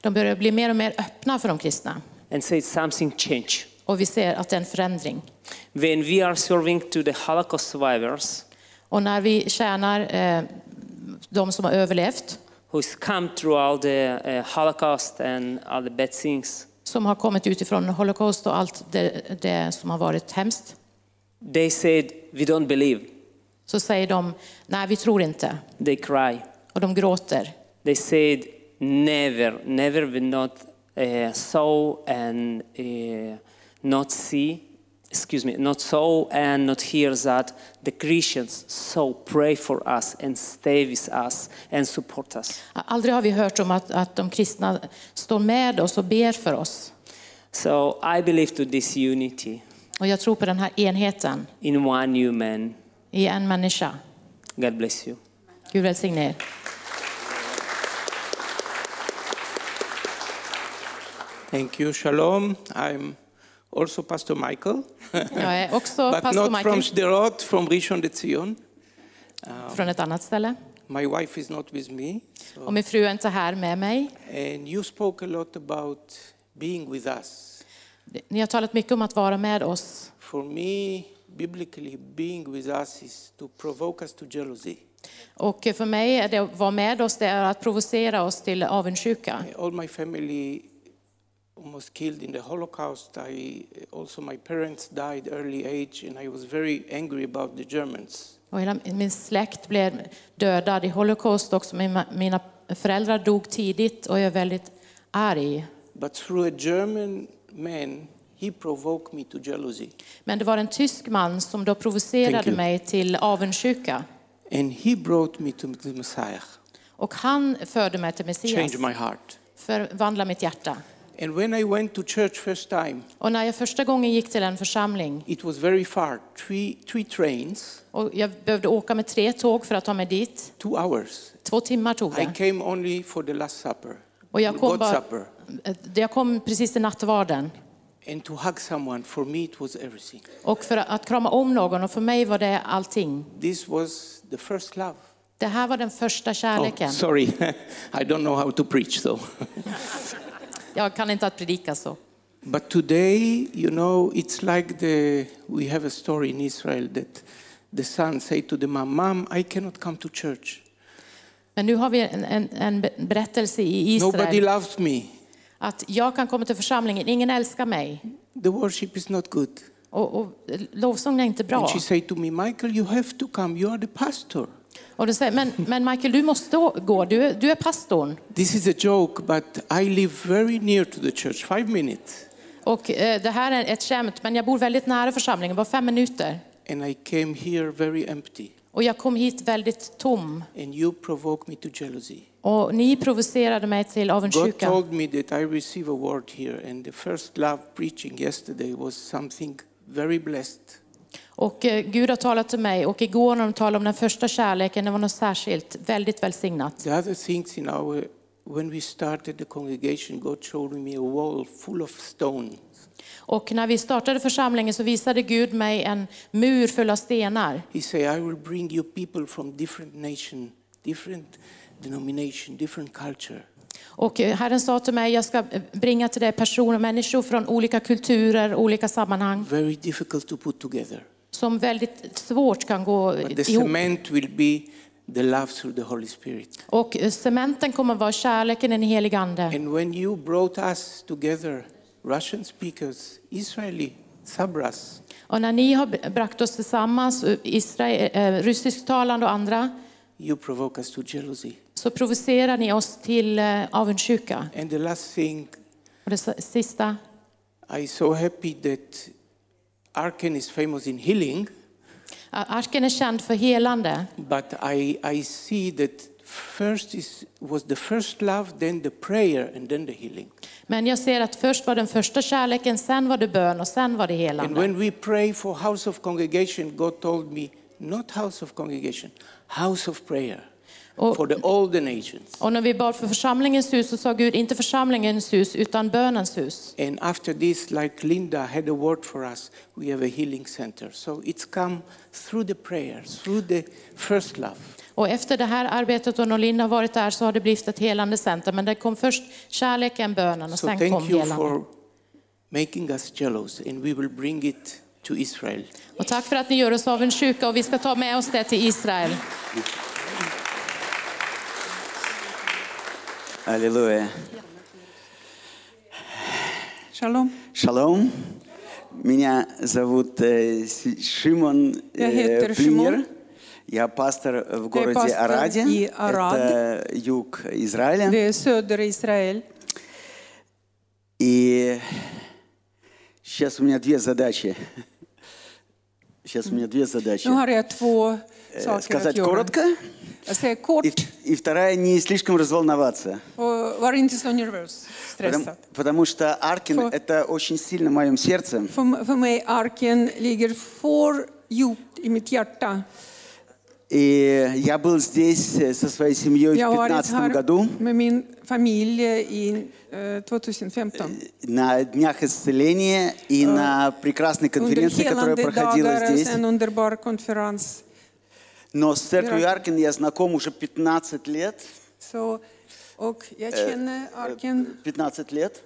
De börjar bli mer och mer öppna för de kristna. and say something change. Och vi ser att det är en förändring. When we are serving to the Holocaust survivors Och när vi tjänar eh, de som har överlevt, who's come through all the uh, Holocaust and all the bad things, som har kommit utifrån Holocaust och allt det, det som har varit hemskt, they said, we don't believe. så säger de nej, vi tror inte. They cry. Och de gråter. They said, never, never will not uh, saw and uh, not see, excuse me, not saw and not hear that the Christians so pray for us and stay with us and support us. Aldrig har vi hört om att, att de kristna står med oss och ber för oss. So I believe to this unity Och jag tror på den här enheten in one human. i en människa. God bless you. Gud välsigne er. Thank you. Shalom. I'm also Pastor Michael, Jag är också but pastor not from Michael Sderot, from Rishon LeZion. från ett annat ställe. My wife is not with me. So. Och min fru är inte här med mig. And you spoke a lot about being with us. Ni har talat mycket om att vara med oss. For me, biblically, being with us is to provoke us to jealousy. Och för mig är det att vara med oss, det är att provocera oss till avundsjuka. All my family almost killed in the Holocaust. I, also, my parents died early age, and I was very angry about the Germans. Och hela min släkt blev dödad i Holocaust också. Mina- Mina föräldrar dog tidigt och jag är väldigt arg. But through a German man, he provoked me to jealousy. Men det var en tysk man som då provocerade mig till avundsjuka. And he brought me to the Messiah, Och han förde mig till Messias. changed my heart. Förvandla mitt hjärta. And when I went to church first time, Och när jag första gången gick till en församling it was very far, three, three trains, och jag behövde åka med tre tåg för att ta mig dit. two hours. Två timmar tog I det. came only for the Last Supper, Och jag kom, God bara, Supper. jag kom precis till nattvarden. And to hug someone, for me, it was everything. Och för att krama om någon och för mig var det allting. This was the first love. Det här var den första Oh, kärleken. sorry, I don't know how to preach, though. Jag kan inte att predika så. But today, you know, it's like the we have a story in Israel that the son say to the mom, "Mom, I cannot come to church. Men nu har vi en, en, en berättelse i Nobody Israel loves me. att jag kan komma till församlingen, ingen älskar mig. The worship is not good." Och, och lovsången är inte bra. And she say to me, "Michael, you have to come. You are the pastor." Och du säger, men, men Michael, du måste gå, du, är- du är pastorn. This is a joke, but I live very near to the church, five minutes. Och eh, det här är ett skämt, men jag bor väldigt nära församlingen, bara fem minuter. And I came here very empty. Och jag kom hit väldigt tom. And you provoke me to jealousy. Och ni provocerade mig till God avundsjuka. told me that I receive a word here, and the first love preaching yesterday was something very blessed. Och eh, Gud har talat till mig och igår när de talade om den första kärleken, det var något särskilt, väldigt välsignat. The other things in our, when we started the congregation, God showed me a wall full of stones. Och när vi startade församlingen så visade Gud mig en mur full av stenar. He said, I will bring you people from different nation, different denomination, different culture. Och eh, Herren sa till mig, jag ska eh, bringa till dig personer, människor från olika kulturer, olika sammanhang, Very difficult to put together. Som väldigt svårt kan gå But the ihop. cement will be the love through the Holy Spirit. Och eh, cementen kommer vara kärleken i den helige Ande. And when you brought us together, Russian speakers, Israeli, Sabras, Och när ni har bragt oss tillsammans, eh, Israel, eh, rysktalande och andra, you provoke us to jealousy. så provocerar ni oss till avundsjuka. And the last thing, Och det sista, I'm so happy that Arken is famous in healing, arken är känd för helande. but I, I see that first is, was the first love, then the prayer, and then the healing. Men jag ser att först var den första kärleken, sen var det bön och sen var det And when we pray for house of congregation, God told me, not house of congregation, house of prayer Och- for the, the nations. Och när vi bad för församlingens hus så sa Gud inte församlingens hus utan bönens hus. And after this, like Linda had a word for us, we have a healing center. So it's come through the prayers, through the first love. Och efter det här arbetet och när Linda har varit där så har det blivit ett helande center. Men det kom först kärleken, bönen och So sen kom thank you helande. for making us jealous, and we will bring it to Israel. Och tack för att ni gör oss avundsjuka och vi ska ta med oss det till Israel. Аллилуйя. Shalom. Шалом. Меня зовут э, Шимон э, Хеттер Плинер. Шимон. Я пастор в городе пастор Араде. Арад. Это юг Израиля. Israel. И сейчас у меня две задачи. Сейчас у меня две задачи. Nu har jag två Сказать коротко, kort и, и вторая не слишком разволноваться. Потому, потому что Аркин это очень сильно в моем сердце. För, mig arken ligger för djupt i mitt hjärta. И я был здесь э, со своей семьей Jag в har varit 2015 году 2015. на днях исцеления и на прекрасной конференции, которая проходила здесь. Но с церковью. Аркин я знаком уже 15 лет. Så, och jag känner arken. 15 лет.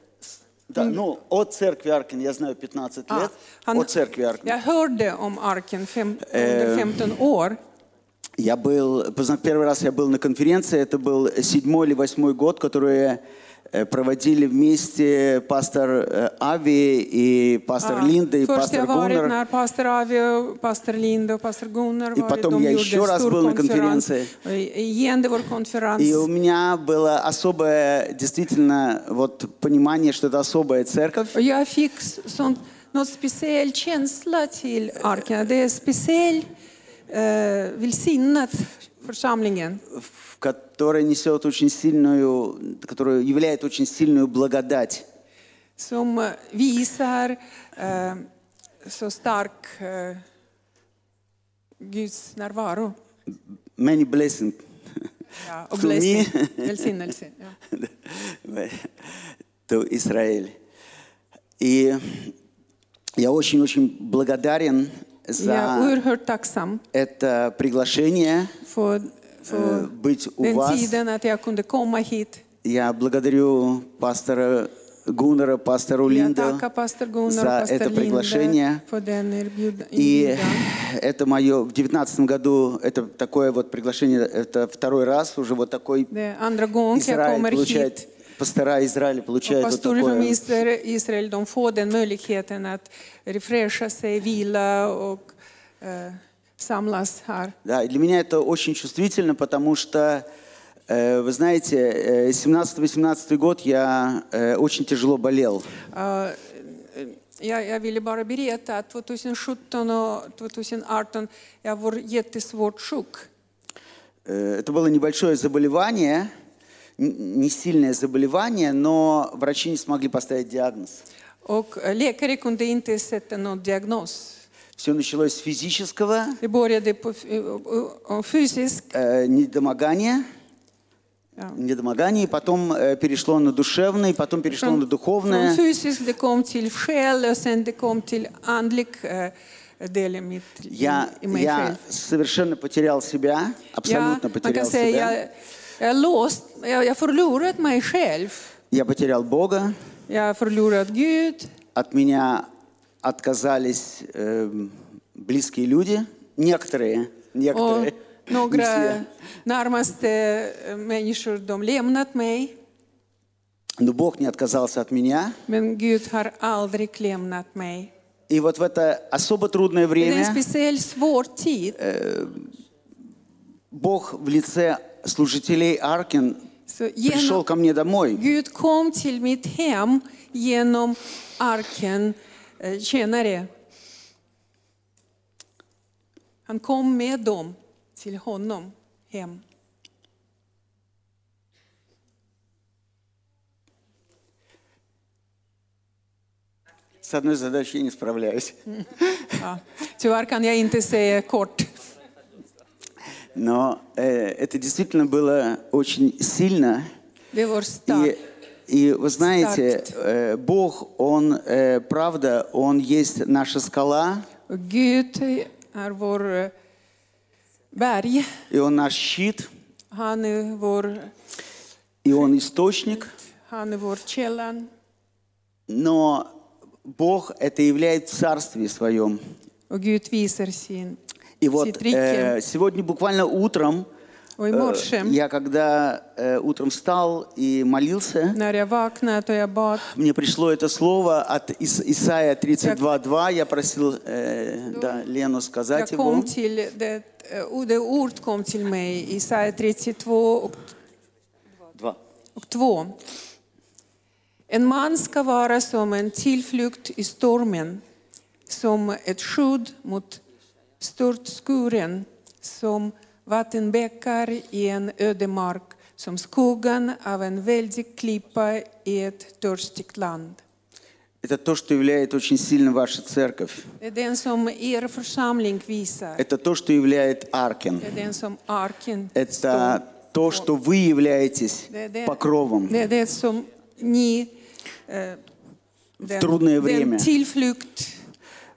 Да, ну, от церкви Аркин я знаю 15 Ah, лет. han, От церкви Аркин. jag hörde om arken fem, under 15 år. Я был, первый раз я был на конференции, это был седьмой или восьмой год, который э, Э, проводили вместе э, пастор э, Ави и пастор Линда и пастор Гуннер. Пастор Ави, пастор Линда, пастор Гуннер. И потом я еще раз был на конференции. И у меня было особое, действительно, вот понимание, что это особая церковь. Я фикс, något speciell känsla till Arkena. Det är speciell eh, välsignat в которой несет очень сильную, которая являет очень сильную благодать. Som eh, visar eh, så stark eh, Guds närvaro. Many blessings. Ja, och blessing, välsignelse. Ja. to Израиль. И я очень-очень благодарен за это приглашение för, för Э, быть у вас. Я благодарю пастора Гуннера, пастору Линда за это приглашение. И это мое в девятнадцатом году это такое вот приглашение, это второй раз уже вот такой Израиль получает пастора Израиля получают вот такое. Israel, samlas här. Да, для меня это очень чувствительно, потому что, э, вы знаете, э, 17-18 год я э, очень тяжело болел. Eh, jag, jag ville bara berätta att 2017 och 2018 jag var jättesvårt sjuk. Э, Это было небольшое заболевание, не сильное заболевание, но врачи не смогли поставить диагноз. Och läkare kunde inte sätta någon diagnos. Все началось с физического. Э, недомогания. Ja. Недомогание, потом э, перешло на душевное, потом перешло from, на духовное. Я, я совершенно потерял себя, абсолютно ja, потерял себя. Я, потерял Бога. Я förlorat Gud. От меня отказались эм, близкие люди, некоторые, некоторые, не några närmaste människor de lämnat mig. Но Бог не отказался от меня. Men Gud har aldrig lämnat mig. И вот в это особо трудное время tid. Бог в лице служителей Аркин пришел ко мне домой. Gud kom till mitt hem genom arken tjänare. Han kom med dem till honom hem. С одной задачей я не справляюсь. Ja. Tyvärr kan jag inte säga kort. Но э, это действительно было очень сильно. Det var starkt. И вы знаете, э, Бог, Он, э, правда, Он есть наша скала. И Он наш щит. И Он источник. Но Бог это являет в Царстве Своем. И вот э, сегодня буквально утром Э, morse, я когда э, утром встал и молился, jag vaknade och jag bad, мне пришло это слово от Ис- Исаия 32.2. Я просил э, да, Лену сказать его. det, eh, det ord kom till mig, Isaiah 32 och, Два. och 2. En man ska vara som en tillflykt i stormen, som ett skydd mot störtskuren, som vattenbäckar i en ödemark, som skuggan av en väldig klippa i ett törstigt land. Это то, что являет очень сильно ваша церковь. Det är den som er församling visar. Это то, что являет Аркен. Det är den som arken Это то, что вы являетесь покровом. det, är det som ni... Eh, den, трудное время. Tillflykt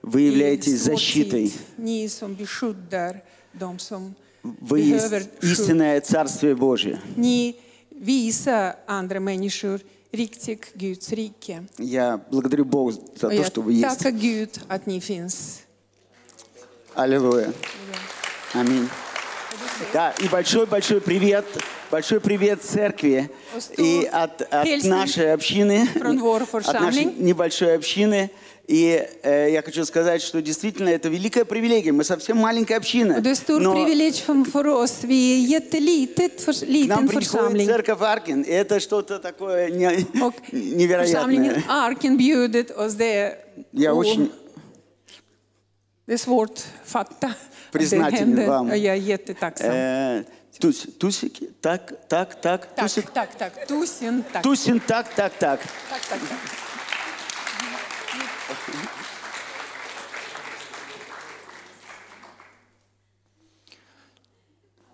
Вы являетесь защитой. tid. Ni som beskyddar de som Вы есть истинное Царствие Божие. Ni visar andra människor riktigt Guds rike. Я благодарю Бога за то, что вы есть. tackar Gud att ni finns. Аллилуйя. Аминь. Да, и большой-большой привет, большой привет церкви и от, от нашей общины, от нашей небольшой общины. И э, я хочу сказать, что действительно это великая привилегия. Мы совсем маленькая община. Но к er нам приходит церковь Аркин, и это что-то такое не... Och, невероятное. Arken bjudet oss. Я очень... Det är svårt fatta. Признателен вам. Я jättetacksam. Er э, Тусь, тусики, так, так, так, так, тусик. Так, так, тусин, так. Тусин, так, так, так. Так, так, так.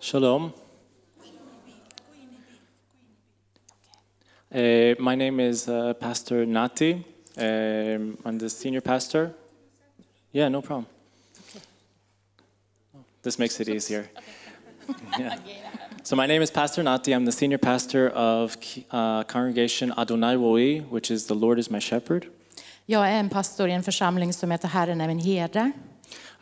Shalom. Uh, my name is uh, Pastor Nati. Um, I'm the senior pastor. Yeah, no problem. This makes it easier. Yeah. So my name is Pastor Nati. I'm the senior pastor of uh, congregation Adonai Roi, which is the Lord is my shepherd. Jag är en pastor i en församling som heter Herren är min herde.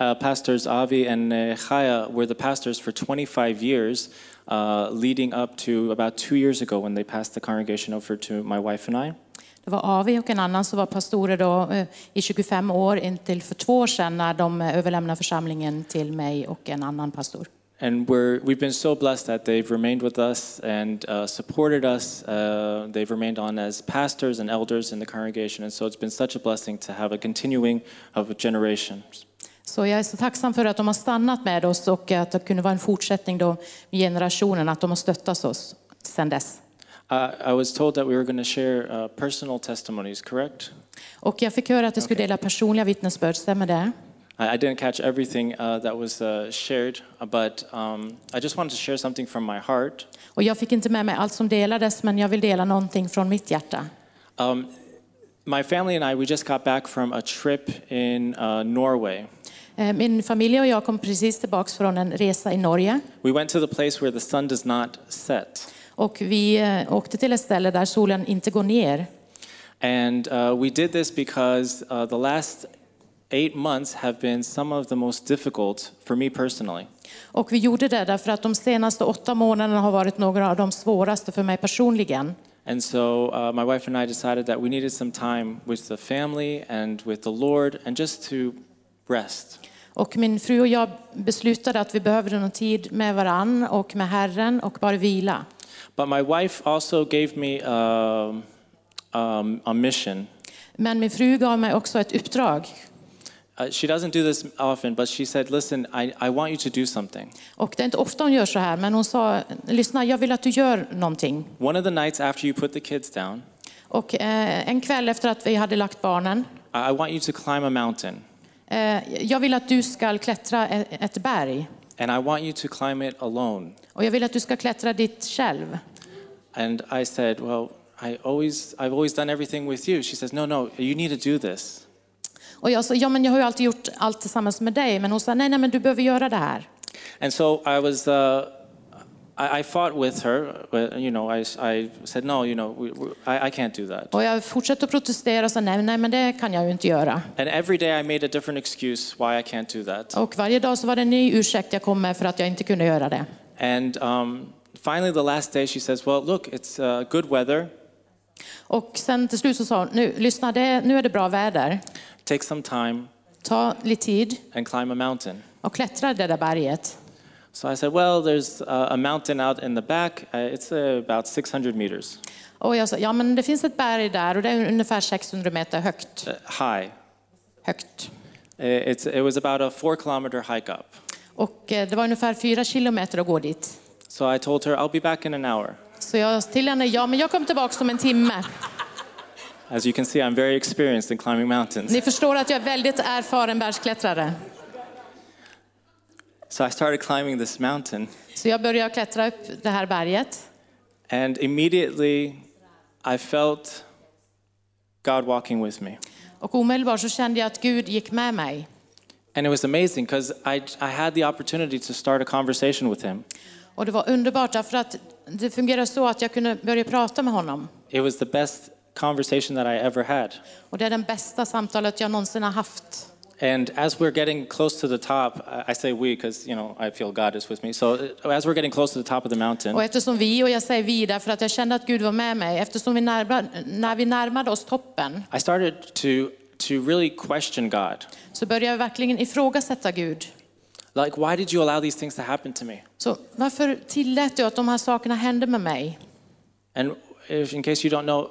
Uh, pastors Avi and uh, Chaya were the pastors for 25 years, uh, leading up to about two years ago when they passed the congregation over to my wife and I. Det var Avi och en annan som var pastorer då, eh, i 25 år intill för två år sedan när de eh, överlämnade församlingen till mig och en annan pastor. And we're, we've been so blessed that they've remained with us and uh, supported us. Uh, they've remained on as pastors and elders in the congregation. And so it's been such a blessing to have a continuing of generations. Så jag är så tacksam för att de har stannat med oss och att det kunde vara en fortsättning då med generationen, att de har stöttat oss sedan dess. Uh, I was told that we were going to share uh, personal testimonies, correct? Och jag fick höra att jag skulle dela personliga vittnesbörd, stämmer det? I, I didn't catch everything uh, that was uh, shared, but um, I just wanted to share something from my heart. Och jag fick inte med mig allt som delades, men jag vill dela någonting från mitt hjärta. Um, my family and I, we just got back from a trip in uh, Norway. Eh, Min familj och jag kom precis tillbaka från en resa i Norge. We went to the place where the sun does not set. Och vi eh, åkte till ett ställe där solen inte går ner. And uh, we did this because uh, the last eight months have been some of the most difficult for me personally. Och vi gjorde det därför att de senaste åtta månaderna har varit några av de svåraste för mig personligen. And so uh, my wife and I decided that we needed some time with the family and with the Lord and just to rest. Och min fru och jag beslutade att vi behövde någon tid med varann och med Herren och bara vila. But my wife also gave me um, um, a mission. Men min fru gav mig också ett uppdrag. Uh, she doesn't do this often, but she said, Listen, I, I want you to do something. Och det är inte ofta hon gör så här, men hon sa, lyssna, jag vill att du gör någonting. One of the nights after you put the kids down, Och eh, en kväll efter att vi hade lagt barnen, I want you to climb a mountain. Eh, jag vill att du ska klättra ett berg. and I want you to climb it alone. Och jag vill att du ska klättra dit själv. And I said, Well, I always, I've always done everything with you. She says, No, no, you need to do this. Och jag sa, ja men jag har ju alltid gjort allt tillsammans med dig. Men hon sa, nej nej men du behöver göra det här. And so I was, uh, I, I fought with her. but, You know, I, I said, No, you know, we, we, I, I can't do that. Och jag fortsatte att protestera och sa, nej nej men det kan jag ju inte göra. And every day I made a different excuse why I can't do that. Och varje dag så var det en ny ursäkt jag kom med för att jag inte kunde göra det. And um, finally, the last day, she says, Well, look, it's uh, good weather. Och sen till slut så sa hon, nu, lyssna, det, nu är det bra väder. Take some time Ta lite tid and climb a mountain. och klättra det där berget. So I said, Well, there's a mountain out in the back. Uh, it's uh, about 600 meters Och jag sa, ja men det finns ett berg där och det är ungefär 600 meter högt. uh, high. högt. Uh, It's, it was about a four kilometer hike up. Och eh, det var ungefär fyra kilometer att gå dit. So I told her, I'll be back in an hour. Så jag sa till henne, ja men jag kommer tillbaka om en timme. As you can see, I'm very experienced in climbing mountains. Ni förstår att jag är väldigt erfaren bergsklättrare. So I started climbing this mountain, Så jag började klättra upp det här berget. and immediately I felt God walking with me. Och omedelbart så kände jag att Gud gick med mig. And it was amazing because I, I had the opportunity to start a conversation with him. Och det var underbart därför att det fungerade så att jag kunde börja prata med honom. It was the best conversation that I ever had. Och det är den bästa samtalet jag någonsin har haft. And as we're getting close to the top, I- say we because, you know, I feel God is with me. So uh, as we're getting close to the top of the mountain, Och eftersom vi, och jag säger vi därför att jag kände att Gud var med mig, eftersom vi närmade, när vi närmade oss toppen I started to, to really question God. så började jag verkligen ifrågasätta Gud. Like, why did you allow these things to happen to me? Så varför tillät du att de här sakerna hände med mig? And if, in case you don't know,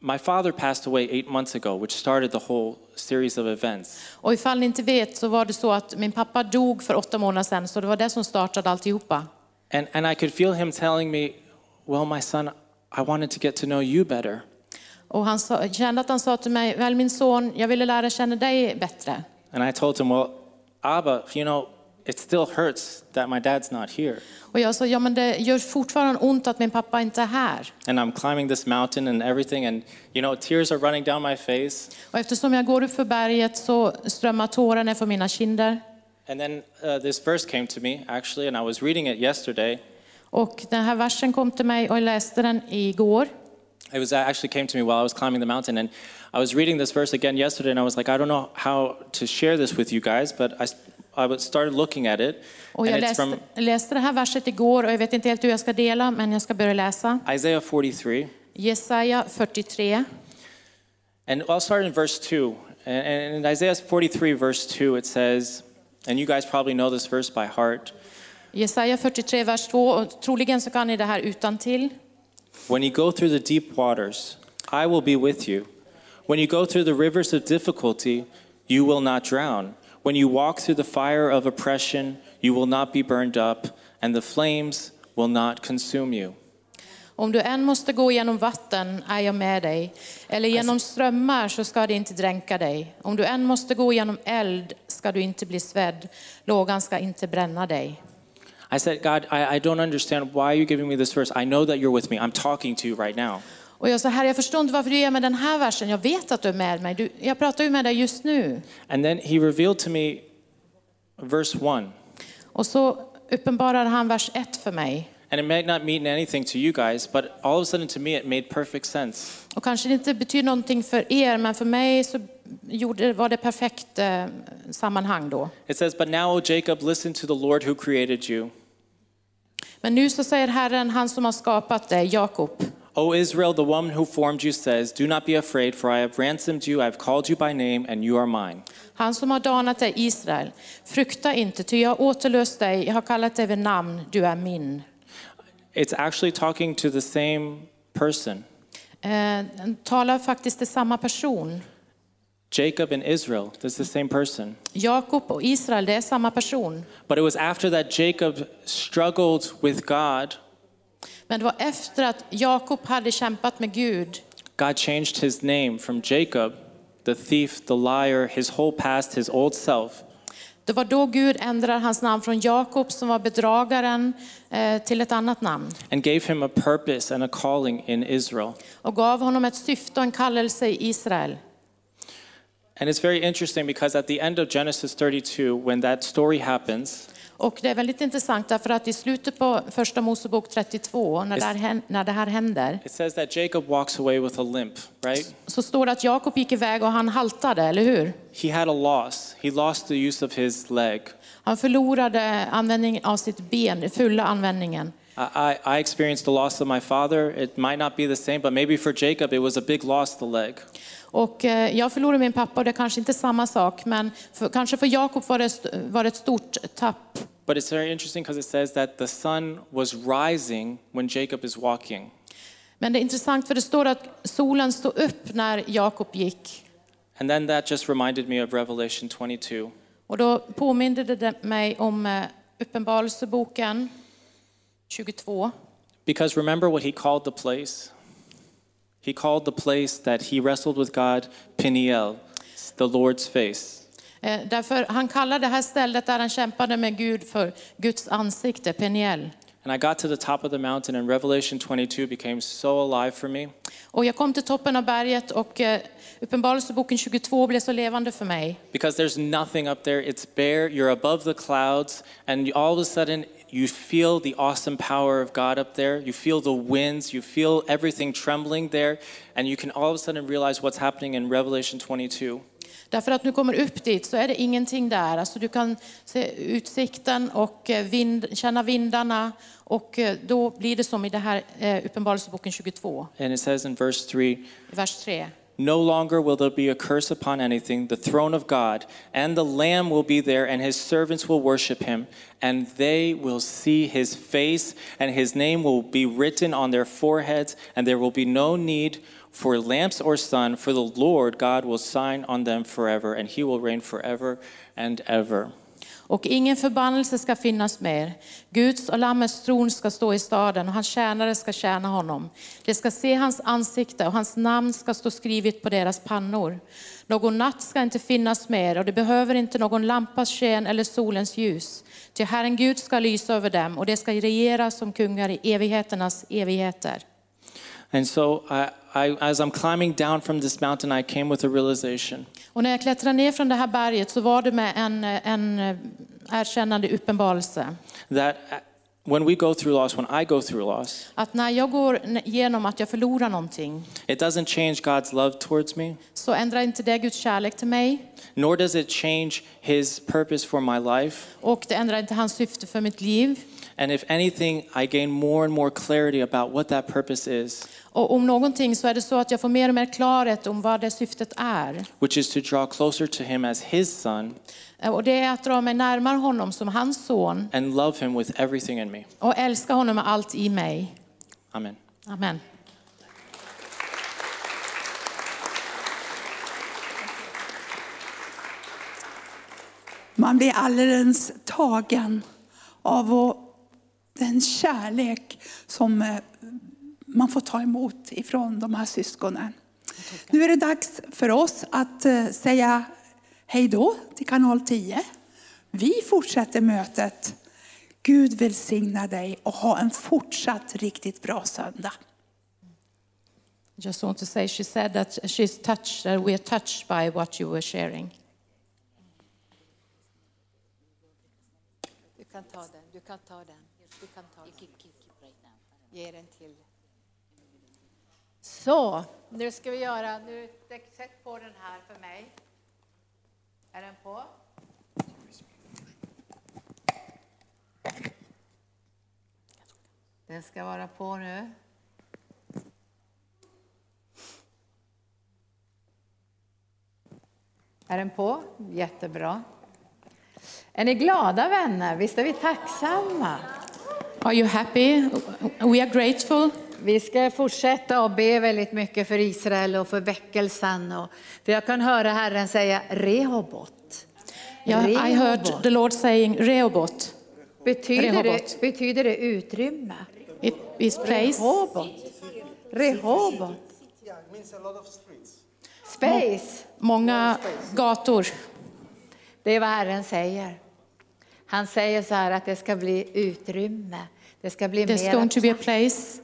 my father passed away eight months ago, which started the whole series of events. Och ifall ni inte vet så var det så att min pappa dog för åtta månader sedan, så det var det som startade alltihopa. And, and I could feel him telling me, Well, my son, I wanted to get to know you better. Och han sa, kände att han sa till mig, väl min son, jag ville lära känna dig bättre. And I told him, Well, Abba, you know, it still hurts that my dad's not here. Och jag sa, ja men det gör fortfarande ont att min pappa inte är här. And I'm climbing this mountain and everything, and you know, tears are running down my face. Och eftersom jag går upp för berget så strömmar tårar ner för mina kinder. And then uh, this verse came to me, actually, and I was reading it yesterday. Och den här versen kom till mig och jag läste den igår. It was actually came to me while I was climbing the mountain, and I was reading this verse again yesterday, and I was like, I don't know how to share this with you guys, but I, I started looking at it, Och and jag läste, from läste det här verset igår och jag vet inte helt hur jag ska dela, men jag ska börja läsa. Isaiah 43, Jesaja 43. and I'll start in verse two. And, and in Isaiah 43, verse two, it says, and you guys probably know this verse by heart. Jesaja 43, vers 2. Och troligen så kan ni det här utan till. When you go through the deep waters, I will be with you. When you go through the rivers of difficulty, you will not drown. When you walk through the fire of oppression, you will not be burned up, and the flames will not consume you. Om du än måste gå genom vatten är jag med dig, eller genom strömmar så ska det inte dränka dig. Om du än måste gå genom eld ska du inte bli svedd, lågan ska inte bränna dig. I said, God, I, I don't understand why you're giving me this verse. I know that you're with me. I'm talking to you right now. Och jag sa, herre jag förstår inte varför du ger mig den här versen, jag vet att du är med mig, du, jag pratar ju med dig just nu. And then he revealed to me verse 1. Och så uppenbarade han vers 1 för mig. And it might not mean anything to you guys, but all of a sudden to me it made perfect sense. Och kanske det inte betyder någonting för er, men för mig så gjorde, var det perfekt eh, sammanhang då. It says, But now, O Jacob, listen to the Lord who created you. Men nu så säger Herren, han som har skapat dig, Jakob. O Israel, the one who formed you says, Do not be afraid, for I have ransomed you, I have called you by name, and you are mine. Han som har danat dig, Israel. Frukta inte, ty jag har återlöst dig, jag har kallat dig vid namn, du är min. It's actually talking to the same person. Eh, talar faktiskt till samma person. Jacob and Israel, that's the same person. Jakob och Israel, det är samma person. But it was after that Jacob struggled with God, Men det var efter att Jakob hade kämpat med Gud God changed his name from Jacob, the thief, the liar, his whole past, his old self, Det var då Gud ändrade hans namn från Jakob som var bedragaren eh, till ett annat namn. and gave him a purpose and a calling in Israel. Och gav honom ett syfte och en kallelse i Israel. And it's very interesting because at the end of Genesis 32, when that story happens, Och det är väldigt intressant därför att i slutet på första Mosebok 32, när hän- när det här händer, it says that Jacob walks away with a limp, right? så står det att Jakob gick iväg och han haltade, eller hur? He had a loss. He lost the use of his leg. Han förlorade användningen av sitt ben, fulla användningen. I, I experienced the loss of my father. It might not be the same, but maybe for Jacob it was a big loss, the leg. Och eh, jag förlorade min pappa och det är kanske inte samma sak, men för, kanske för Jakob var det, var det ett stort tapp. But it's very interesting because it says that the sun was rising when Jacob is walking. Men det är intressant för det står att solen stod upp när Jakob gick. And then that just reminded me of Revelation 22. Och då påminde det mig om eh, Uppenbarelseboken 22. Because remember what he called the place? He called the place that he wrestled with God Peniel, the Lord's face. Eh, Därför han kallar det här stället där han kämpade med Gud för Guds ansikte, Peniel. And I got to the top of the mountain, and Revelation 22 became so alive for me. Och jag kom till toppen av berget och eh, Uppenbarelseboken 22 blev så levande för mig. Because there's nothing up there, it's bare, you're above the clouds, and all of a sudden you feel the awesome power of God up there. You feel the winds, you feel everything trembling there, and you can all of a sudden realize what's happening in Revelation 22. Därför att nu kommer upp dit så är det ingenting där. Alltså du kan se utsikten och eh, vind, känna vindarna och eh, då blir det som i det här eh, Uppenbarelseboken 22, And it says in verse 3 i vers 3. No longer will there be a curse upon anything, the throne of God, and the Lamb will be there, and his servants will worship him, and they will see his face, and his name will be written on their foreheads, and there will be no need for lamps or sun, for the Lord God will sign on them forever, and he will reign forever and ever. Och ingen förbannelse ska finnas mer. Guds och Lammets tron ska stå i staden och hans tjänare ska tjäna honom. De ska se hans ansikte och hans namn ska stå skrivet på deras pannor. Någon natt ska inte finnas mer och de behöver inte någon lampas sken eller solens ljus. Ty Herren Gud ska lysa över dem och de ska regera som kungar i evigheternas evigheter. And so, I, i, as I'm climbing down from this mountain, I came with a realization Och när jag klättrade ner från det här berget så var det med en, en eh, erkännande uppenbarelse. that uh, when we go through loss, when I go through loss, Att när jag går igenom att jag förlorar någonting it doesn't change God's love towards me. så ändrar inte det Guds kärlek till mig. nor does it change his purpose for my life. Och det ändrar inte hans syfte för mitt liv. And if anything, I gain more and more clarity about what that purpose is, Och om någonting så är det så att jag får mer och mer klarhet om vad det syftet är. which is to draw closer to him as his son Och det är att dra mig närmare honom som hans son and love him with everything in me. och älska honom med allt i mig. Amen. Amen. Man blir alldeles tagen av och den kärlek som eh, man får ta emot ifrån de här syskonen. Nu är det dags för oss att eh, säga hej då till kanal 10. Vi fortsätter mötet. Gud välsigna dig och ha en fortsatt riktigt bra söndag. Just want to say, she said that she's touched, that we are touched by what you were sharing. Du kan ta den, du kan ta den. Du kan ta. Ge den till. Så, nu ska vi göra, nu, sätt på den här för mig. Är den på? Den ska vara på nu. Är den på? Jättebra. Är ni glada vänner? Visst är vi tacksamma? Are you happy? We are grateful. Vi ska fortsätta att be väldigt mycket för Israel och för väckelsen. Och, för jag kan höra Herren säga Rehobot. Yeah, I heard the Lord saying Rehoboth. Betyder Rehoboth. det, betyder det utrymme? It is place. Rehoboth. Rehoboth. Space. Många gator. Det är vad Herren säger. Han säger så här att det ska bli utrymme. Det ska bli There's going to be a place.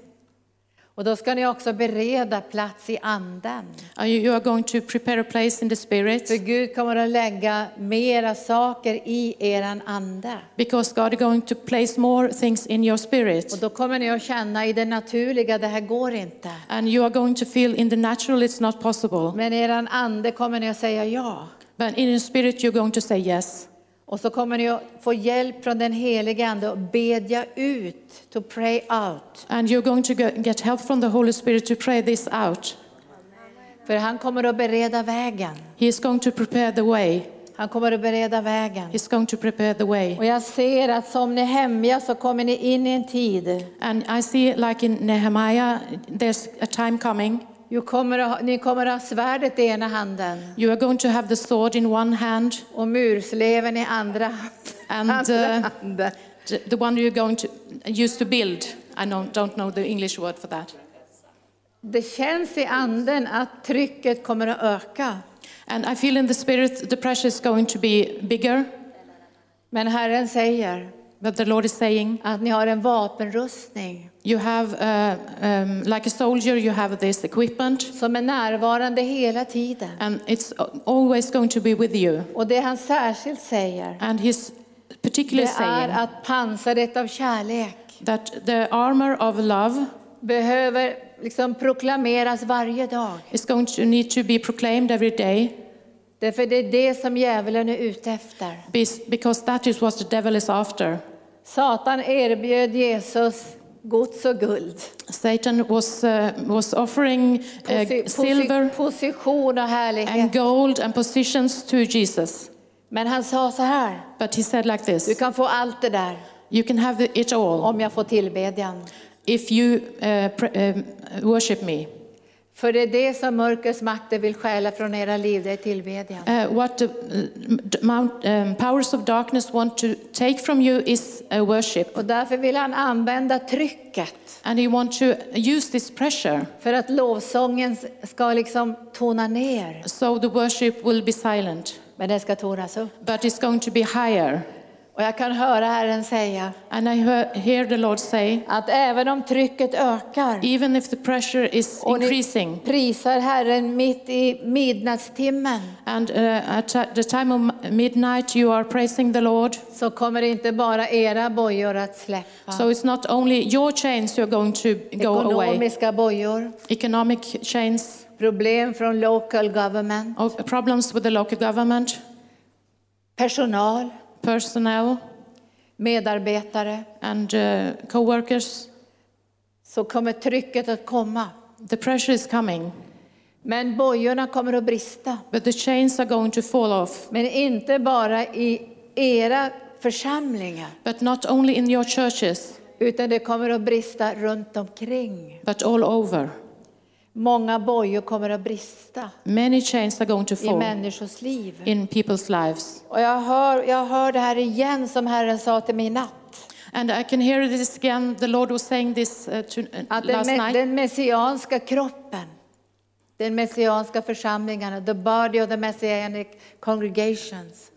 Och då ska ni också bereda plats i anden. Uh, You are going to prepare a place in the spirit För Gud kommer att lägga mera saker i eran ande. because God is going to place more things in your Och spirit. då kommer ni att känna i det naturliga, det här går inte. And you are going to feel in the natural it's not possible. Men i eran ande kommer ni att säga ja. But in your spirit you're going to say yes. Och så kommer ni att få hjälp från den helige Ande att bedja ut, to pray out. And you're going to get help from the Holy Spirit to pray this out. För han kommer att bereda vägen. He is going to prepare the way. Han kommer att bereda vägen. He's going to prepare the way. Och jag ser att som ni hemliga så kommer ni in i en tid. And I see, like in Nehemiah, there's a time coming. Kommer ni kommer ha svärdet i ena handen You are going to have the sword in one hand och mursleven i andra, and andra uh, handen. the one you're going to use to build. I don't, don't know the English word for that. Det känns i anden att trycket kommer att öka. And I feel in the spirit the pressure is going to be bigger. Men Herren säger But the Lord is saying, att ni har en vapenrustning you have, uh, um, like a soldier, you have this equipment, som är närvarande hela tiden. and it's always going to be with you. Och det han särskilt säger, And he's det particularly är saying att pansaret av kärlek that the armor of love behöver liksom proklameras varje dag. is going to need to be proclaimed every day Därför det är det som djävulen är ute efter. because that is what the devil is after. Satan erbjöd Jesus gods och guld. Satan was, uh, was offering uh, Posi- silver position och and härlighet. gold and positions to Jesus. Men han sa så här, But he said like du this kan få allt det där You can have it all om jag får tillbedjan. if you uh, um, worship me. För det är det som mörkrets makter vill stjäla från era liv, det är tillbedjan. Uh, what the mount, um, powers of darkness want to take from you is uh, worship. Och därför vill han använda trycket And he wants to use this pressure för att lovsången ska liksom tona ner. so the worship will be silent. Men den ska tonas upp. But it's going to be higher. Och jag kan höra Herren säga And I hear, the Lord say, att även om trycket ökar even if the pressure is och ni increasing, prisar Herren mitt i midnattstimmen and uh, at the time of midnight you are praising the Lord, så kommer inte bara era bojor att släppa. so it's not only your chains you're going to go away, Ekonomiska bojor, economic chains, problem från local government, of problems with the local government, personal, personnel, medarbetare, and uh, co-workers. så kommer trycket att komma. The pressure is coming, Men bojorna kommer att brista. but the chains are going to fall off. Men inte bara i era församlingar, But not only in your churches, utan det kommer att brista runt omkring. but all over. Många bojor kommer att brista Many chains are going to i fall människors liv. in people's lives. Och jag hör, jag hör det här igen som Herren sa till mig i natt. And I can hear this again. The Lord was saying this uh, to, uh, Att den, last me- night. den messianska kroppen, den messianska församlingarna, the body of the messianic congregations,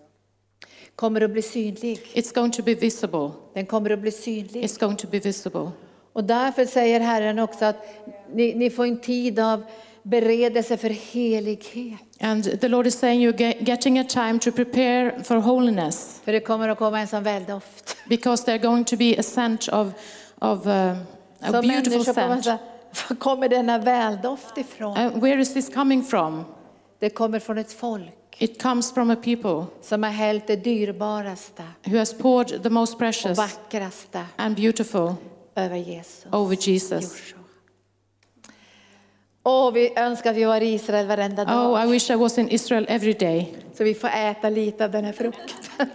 kommer att bli synlig. It's going to be visible. Den kommer att bli synlig. It's going to be visible. Och därför säger Herren också att ni, ni får en tid av beredelse för helighet. And the Lord is saying you're ge- getting a time to prepare for holiness För det kommer att komma en sån väldoft. because there's going to be a scent of, of uh, a Så beautiful scent. var kommer denna väldoft ifrån? Uh, where is this coming from? Det kommer från ett folk It comes from a people som har hällt det dyrbaraste who has poured the most och precious vackraste and beautiful över Jesus. over Jesus. Åh, vi önskar att vi var i Israel varenda dag. Oh, I wish I was in Israel every day Så vi får äta lite av den här frukten.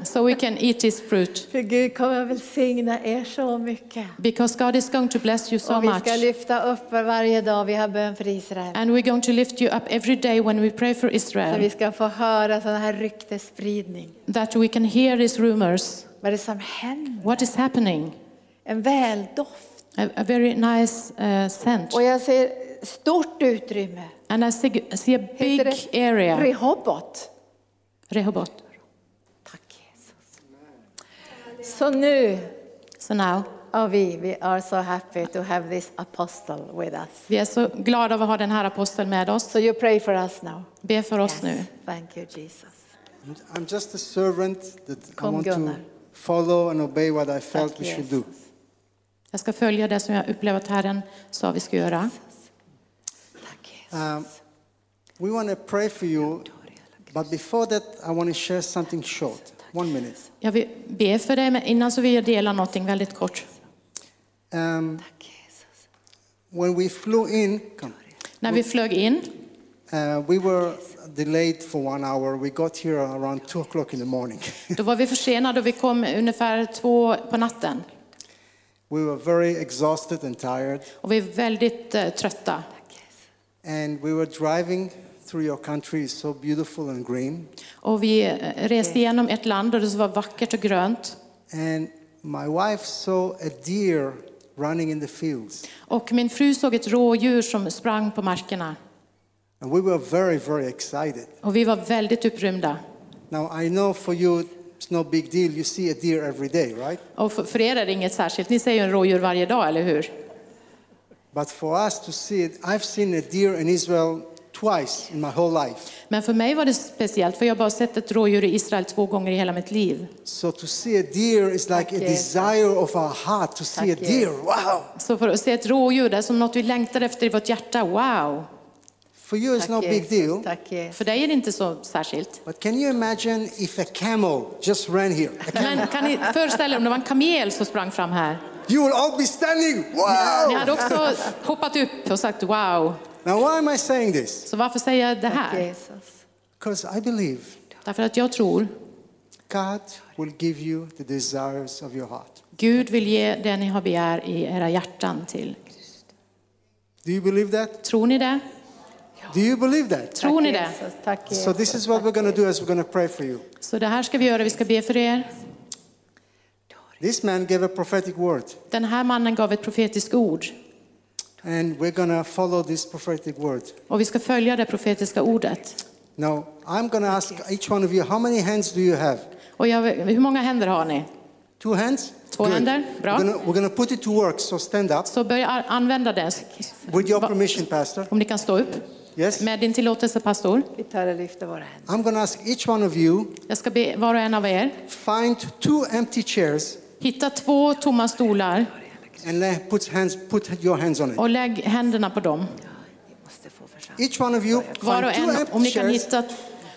so we can eat this fruit För Gud kommer att välsigna er så mycket. because God is going to bless you so Och vi much. ska lyfta upp varje dag vi har bön för Israel. And we're going to lift you up every day when we pray for Så vi Israel, ska få höra sån här ryktesspridning. that we can hear these rumors. Vad är det som händer? What is happening? En väldoft. A, a very nice uh, scent. Och jag ser stort utrymme. And I see, see a Heter big det area. Rehobot. Rehoboth. So nu So now, are we, we are so happy to have this apostle with us. vi är så glada över att ha den här aposteln med oss. So you pray for us now. Be för oss nu. Thank you, Jesus. I'm just a servant that I Kom, want to Gunnar. follow and obey what I felt Tack, we should do. Jag ska följa det som jag upplever att Herren sa vi ska göra. Um, we want to pray for you, but before that, I want to share something short. One minute. Jag vill be för dig, men innan så vill jag dela någonting väldigt kort. Um, when we flew in, come, När vi flög in, uh, we were delayed for one hour. We got here around two o'clock in the morning. då var vi försenade och vi kom ungefär två på natten. We were very exhausted and tired, Och vi är väldigt eh, trötta. and we were driving through your country. It's so beautiful and green. Och vi eh, reste igenom ett land där det var vackert och grönt. And my wife saw a deer running in the fields. Och min fru såg ett rådjur som sprang på markerna. And we were very, very excited. Och vi var väldigt upprymda. Now, I know for you, it's no big deal. You see a deer every day, right? Och för, för er är det inget särskilt. Ni ser ju en rådjur varje dag, eller hur? But for us to see it, I've seen a deer in Israel twice in my whole life. Men för mig var det speciellt, för jag har bara sett ett rådjur i Israel två gånger i hela mitt liv. So to see a deer is like a desire of our heart to see a deer. Wow! Så för att se ett rådjur, det är som något vi längtar efter i vårt hjärta. Wow! For you, it's no big deal. För dig är det inte så särskilt. But can you imagine if a camel just ran here? A camel. Men kan ni föreställa er om det var en kamel som sprang fram här? You will all be standing. Wow! Ni hade också hoppat upp och sagt wow. Now, why am I saying this? Så varför säger jag det här? Because I believe Därför att jag tror God will give you the desires of your heart. Gud vill ge det ni har begär i era hjärtan till. Do you believe that? Tror ni det? Do you believe that? Tror ni det? So this is what we're going to do as we're going to pray for you. Så det här ska vi göra, vi ska be för er. This man gave a prophetic word, Den här mannen gav ett profetiskt ord and we're going to follow this prophetic word. och vi ska följa det profetiska ordet. Now, I'm going to ask each one of you, how many hands do you have? Och jag, hur många händer har ni? Two hands? Två händer, bra. We're gonna, we're gonna put it to work, so stand up. Så börja använda det. With your permission, Pastor. Om ni kan stå upp. Yes. Med din tillåtelse, pastor. I'm going to ask each one of you, Jag ska be var och en av er find two empty chairs hitta två tomma stolar and let, put, hands, put your hands on it. och lägg händerna på dem. Each one of you, Var och find two en, om ni kan chairs, hitta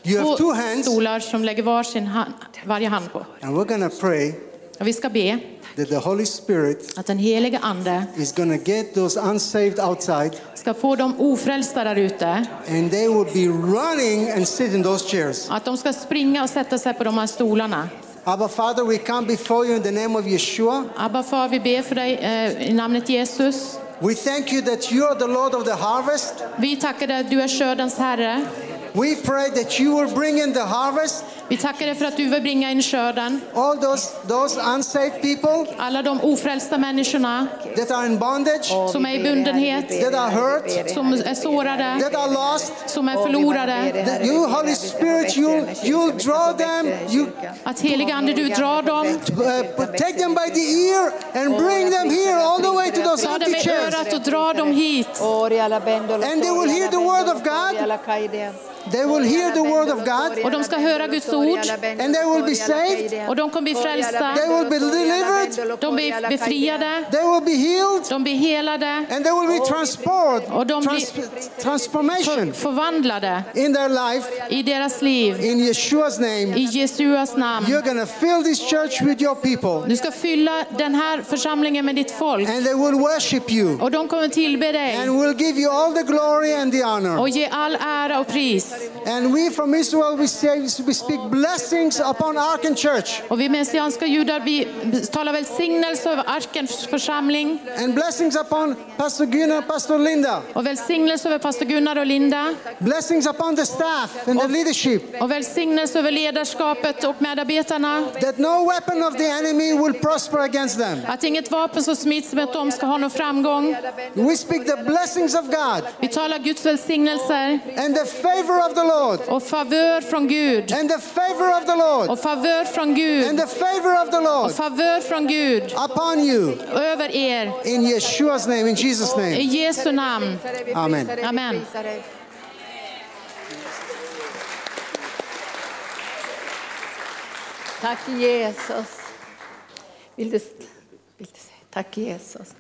You have two två hands. stolar som lägger var sin hand, varje hand på. and we're going to pray Och vi ska be that the Holy Spirit att den helige Ande is going to get those unsaved outside ska få de ofrälsta där ute. and they will be running and sit in those chairs. Att de ska springa och sätta sig på de här stolarna. Abba, Father, we come before you in the name of Yeshua. Abba far, vi ber för dig eh, i namnet Jesus. We thank you that you are the Lord of the harvest. Vi tackar dig att du är skördens Herre. We pray that you will bring in the harvest. Vi tackar dig för att du vill bringa in skörden. All those, those unsaved people Alla de ofrälsta människorna that are in bondage, som är i bundenhet, that are hurt, som är sårade, that are lost. som är förlorade. That you, Holy Spirit, you'll, you'll draw them, you Att heliga Ande, du drar dem, uh, take them by the ear and bring them here all the way to those ta dem i örat och dra dem hit. And they will hear the word of God. They will hear the word of God Och de ska höra Guds ord. And they will be saved. Och de kommer bli frälsta. They will be delivered. De blir befriade. They will be healed. De blir helade. And they will be transported, Och de blir trans- transformation förvandlade in their life i deras liv. in Yeshua's name. I Jesuas namn. You're to fill this church with your people Du ska fylla den här församlingen med ditt folk. and they will worship you Och de kommer tillbe dig. and will give you all the glory and the honor. Och ge all ära och pris. And we from Israel, we say, we speak blessings upon Arkan Church Och vi messianska judar, vi talar välsignelse över Arkens församling. and blessings upon Pastor Gunnar, Pastor Linda, Och välsignelse över pastor Gunnar och Linda. blessings upon the staff and the leadership. Och välsignelse över ledarskapet och medarbetarna. That no weapon of the enemy will prosper against them. Att inget vapen som smitts med att de ska ha någon framgång. We speak the blessings of God Vi talar Guds välsignelser and the favor of the Lord och favör från Gud. and the favor of the Lord Och favör från Gud. and the favor of the Och Lord favör från Gud upon you över er. in Yeshua's name, in Jesus' I name. Jesu namn. Amen. Amen. Tack Jesus. Vill du, vill du säga tack Jesus.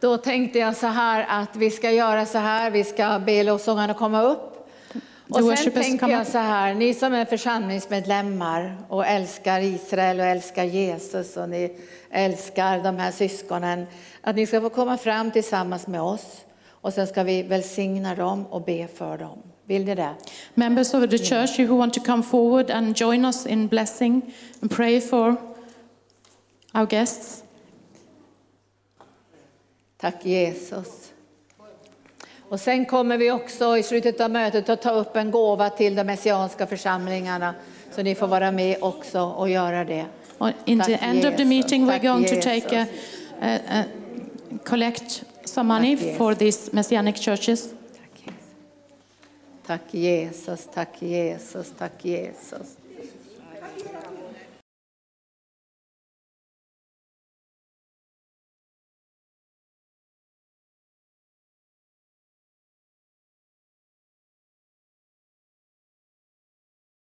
Då tänkte jag så här att vi ska göra så här, vi ska be lovsångarna komma upp. Och The sen tänker jag så här, ni som är församlingsmedlemmar och älskar Israel och älskar Jesus och ni älskar de här syskonen, att ni ska få komma fram tillsammans med oss och sen ska vi välsigna dem och be för dem. Vill ni det? Members of the church, you who want to come forward and join us in blessing and pray for our guests. Tack Jesus. Och sen kommer vi också i slutet av mötet att ta upp en gåva till de messianska församlingarna. Så ni får vara med också och göra det. In the Tack, end of the Jesus. meeting, we're Tack, going to Jesus. take a, a, a collect some money Tack, Jesus. for these messianic churches. Tack Jesus, tack Jesus, tack Jesus.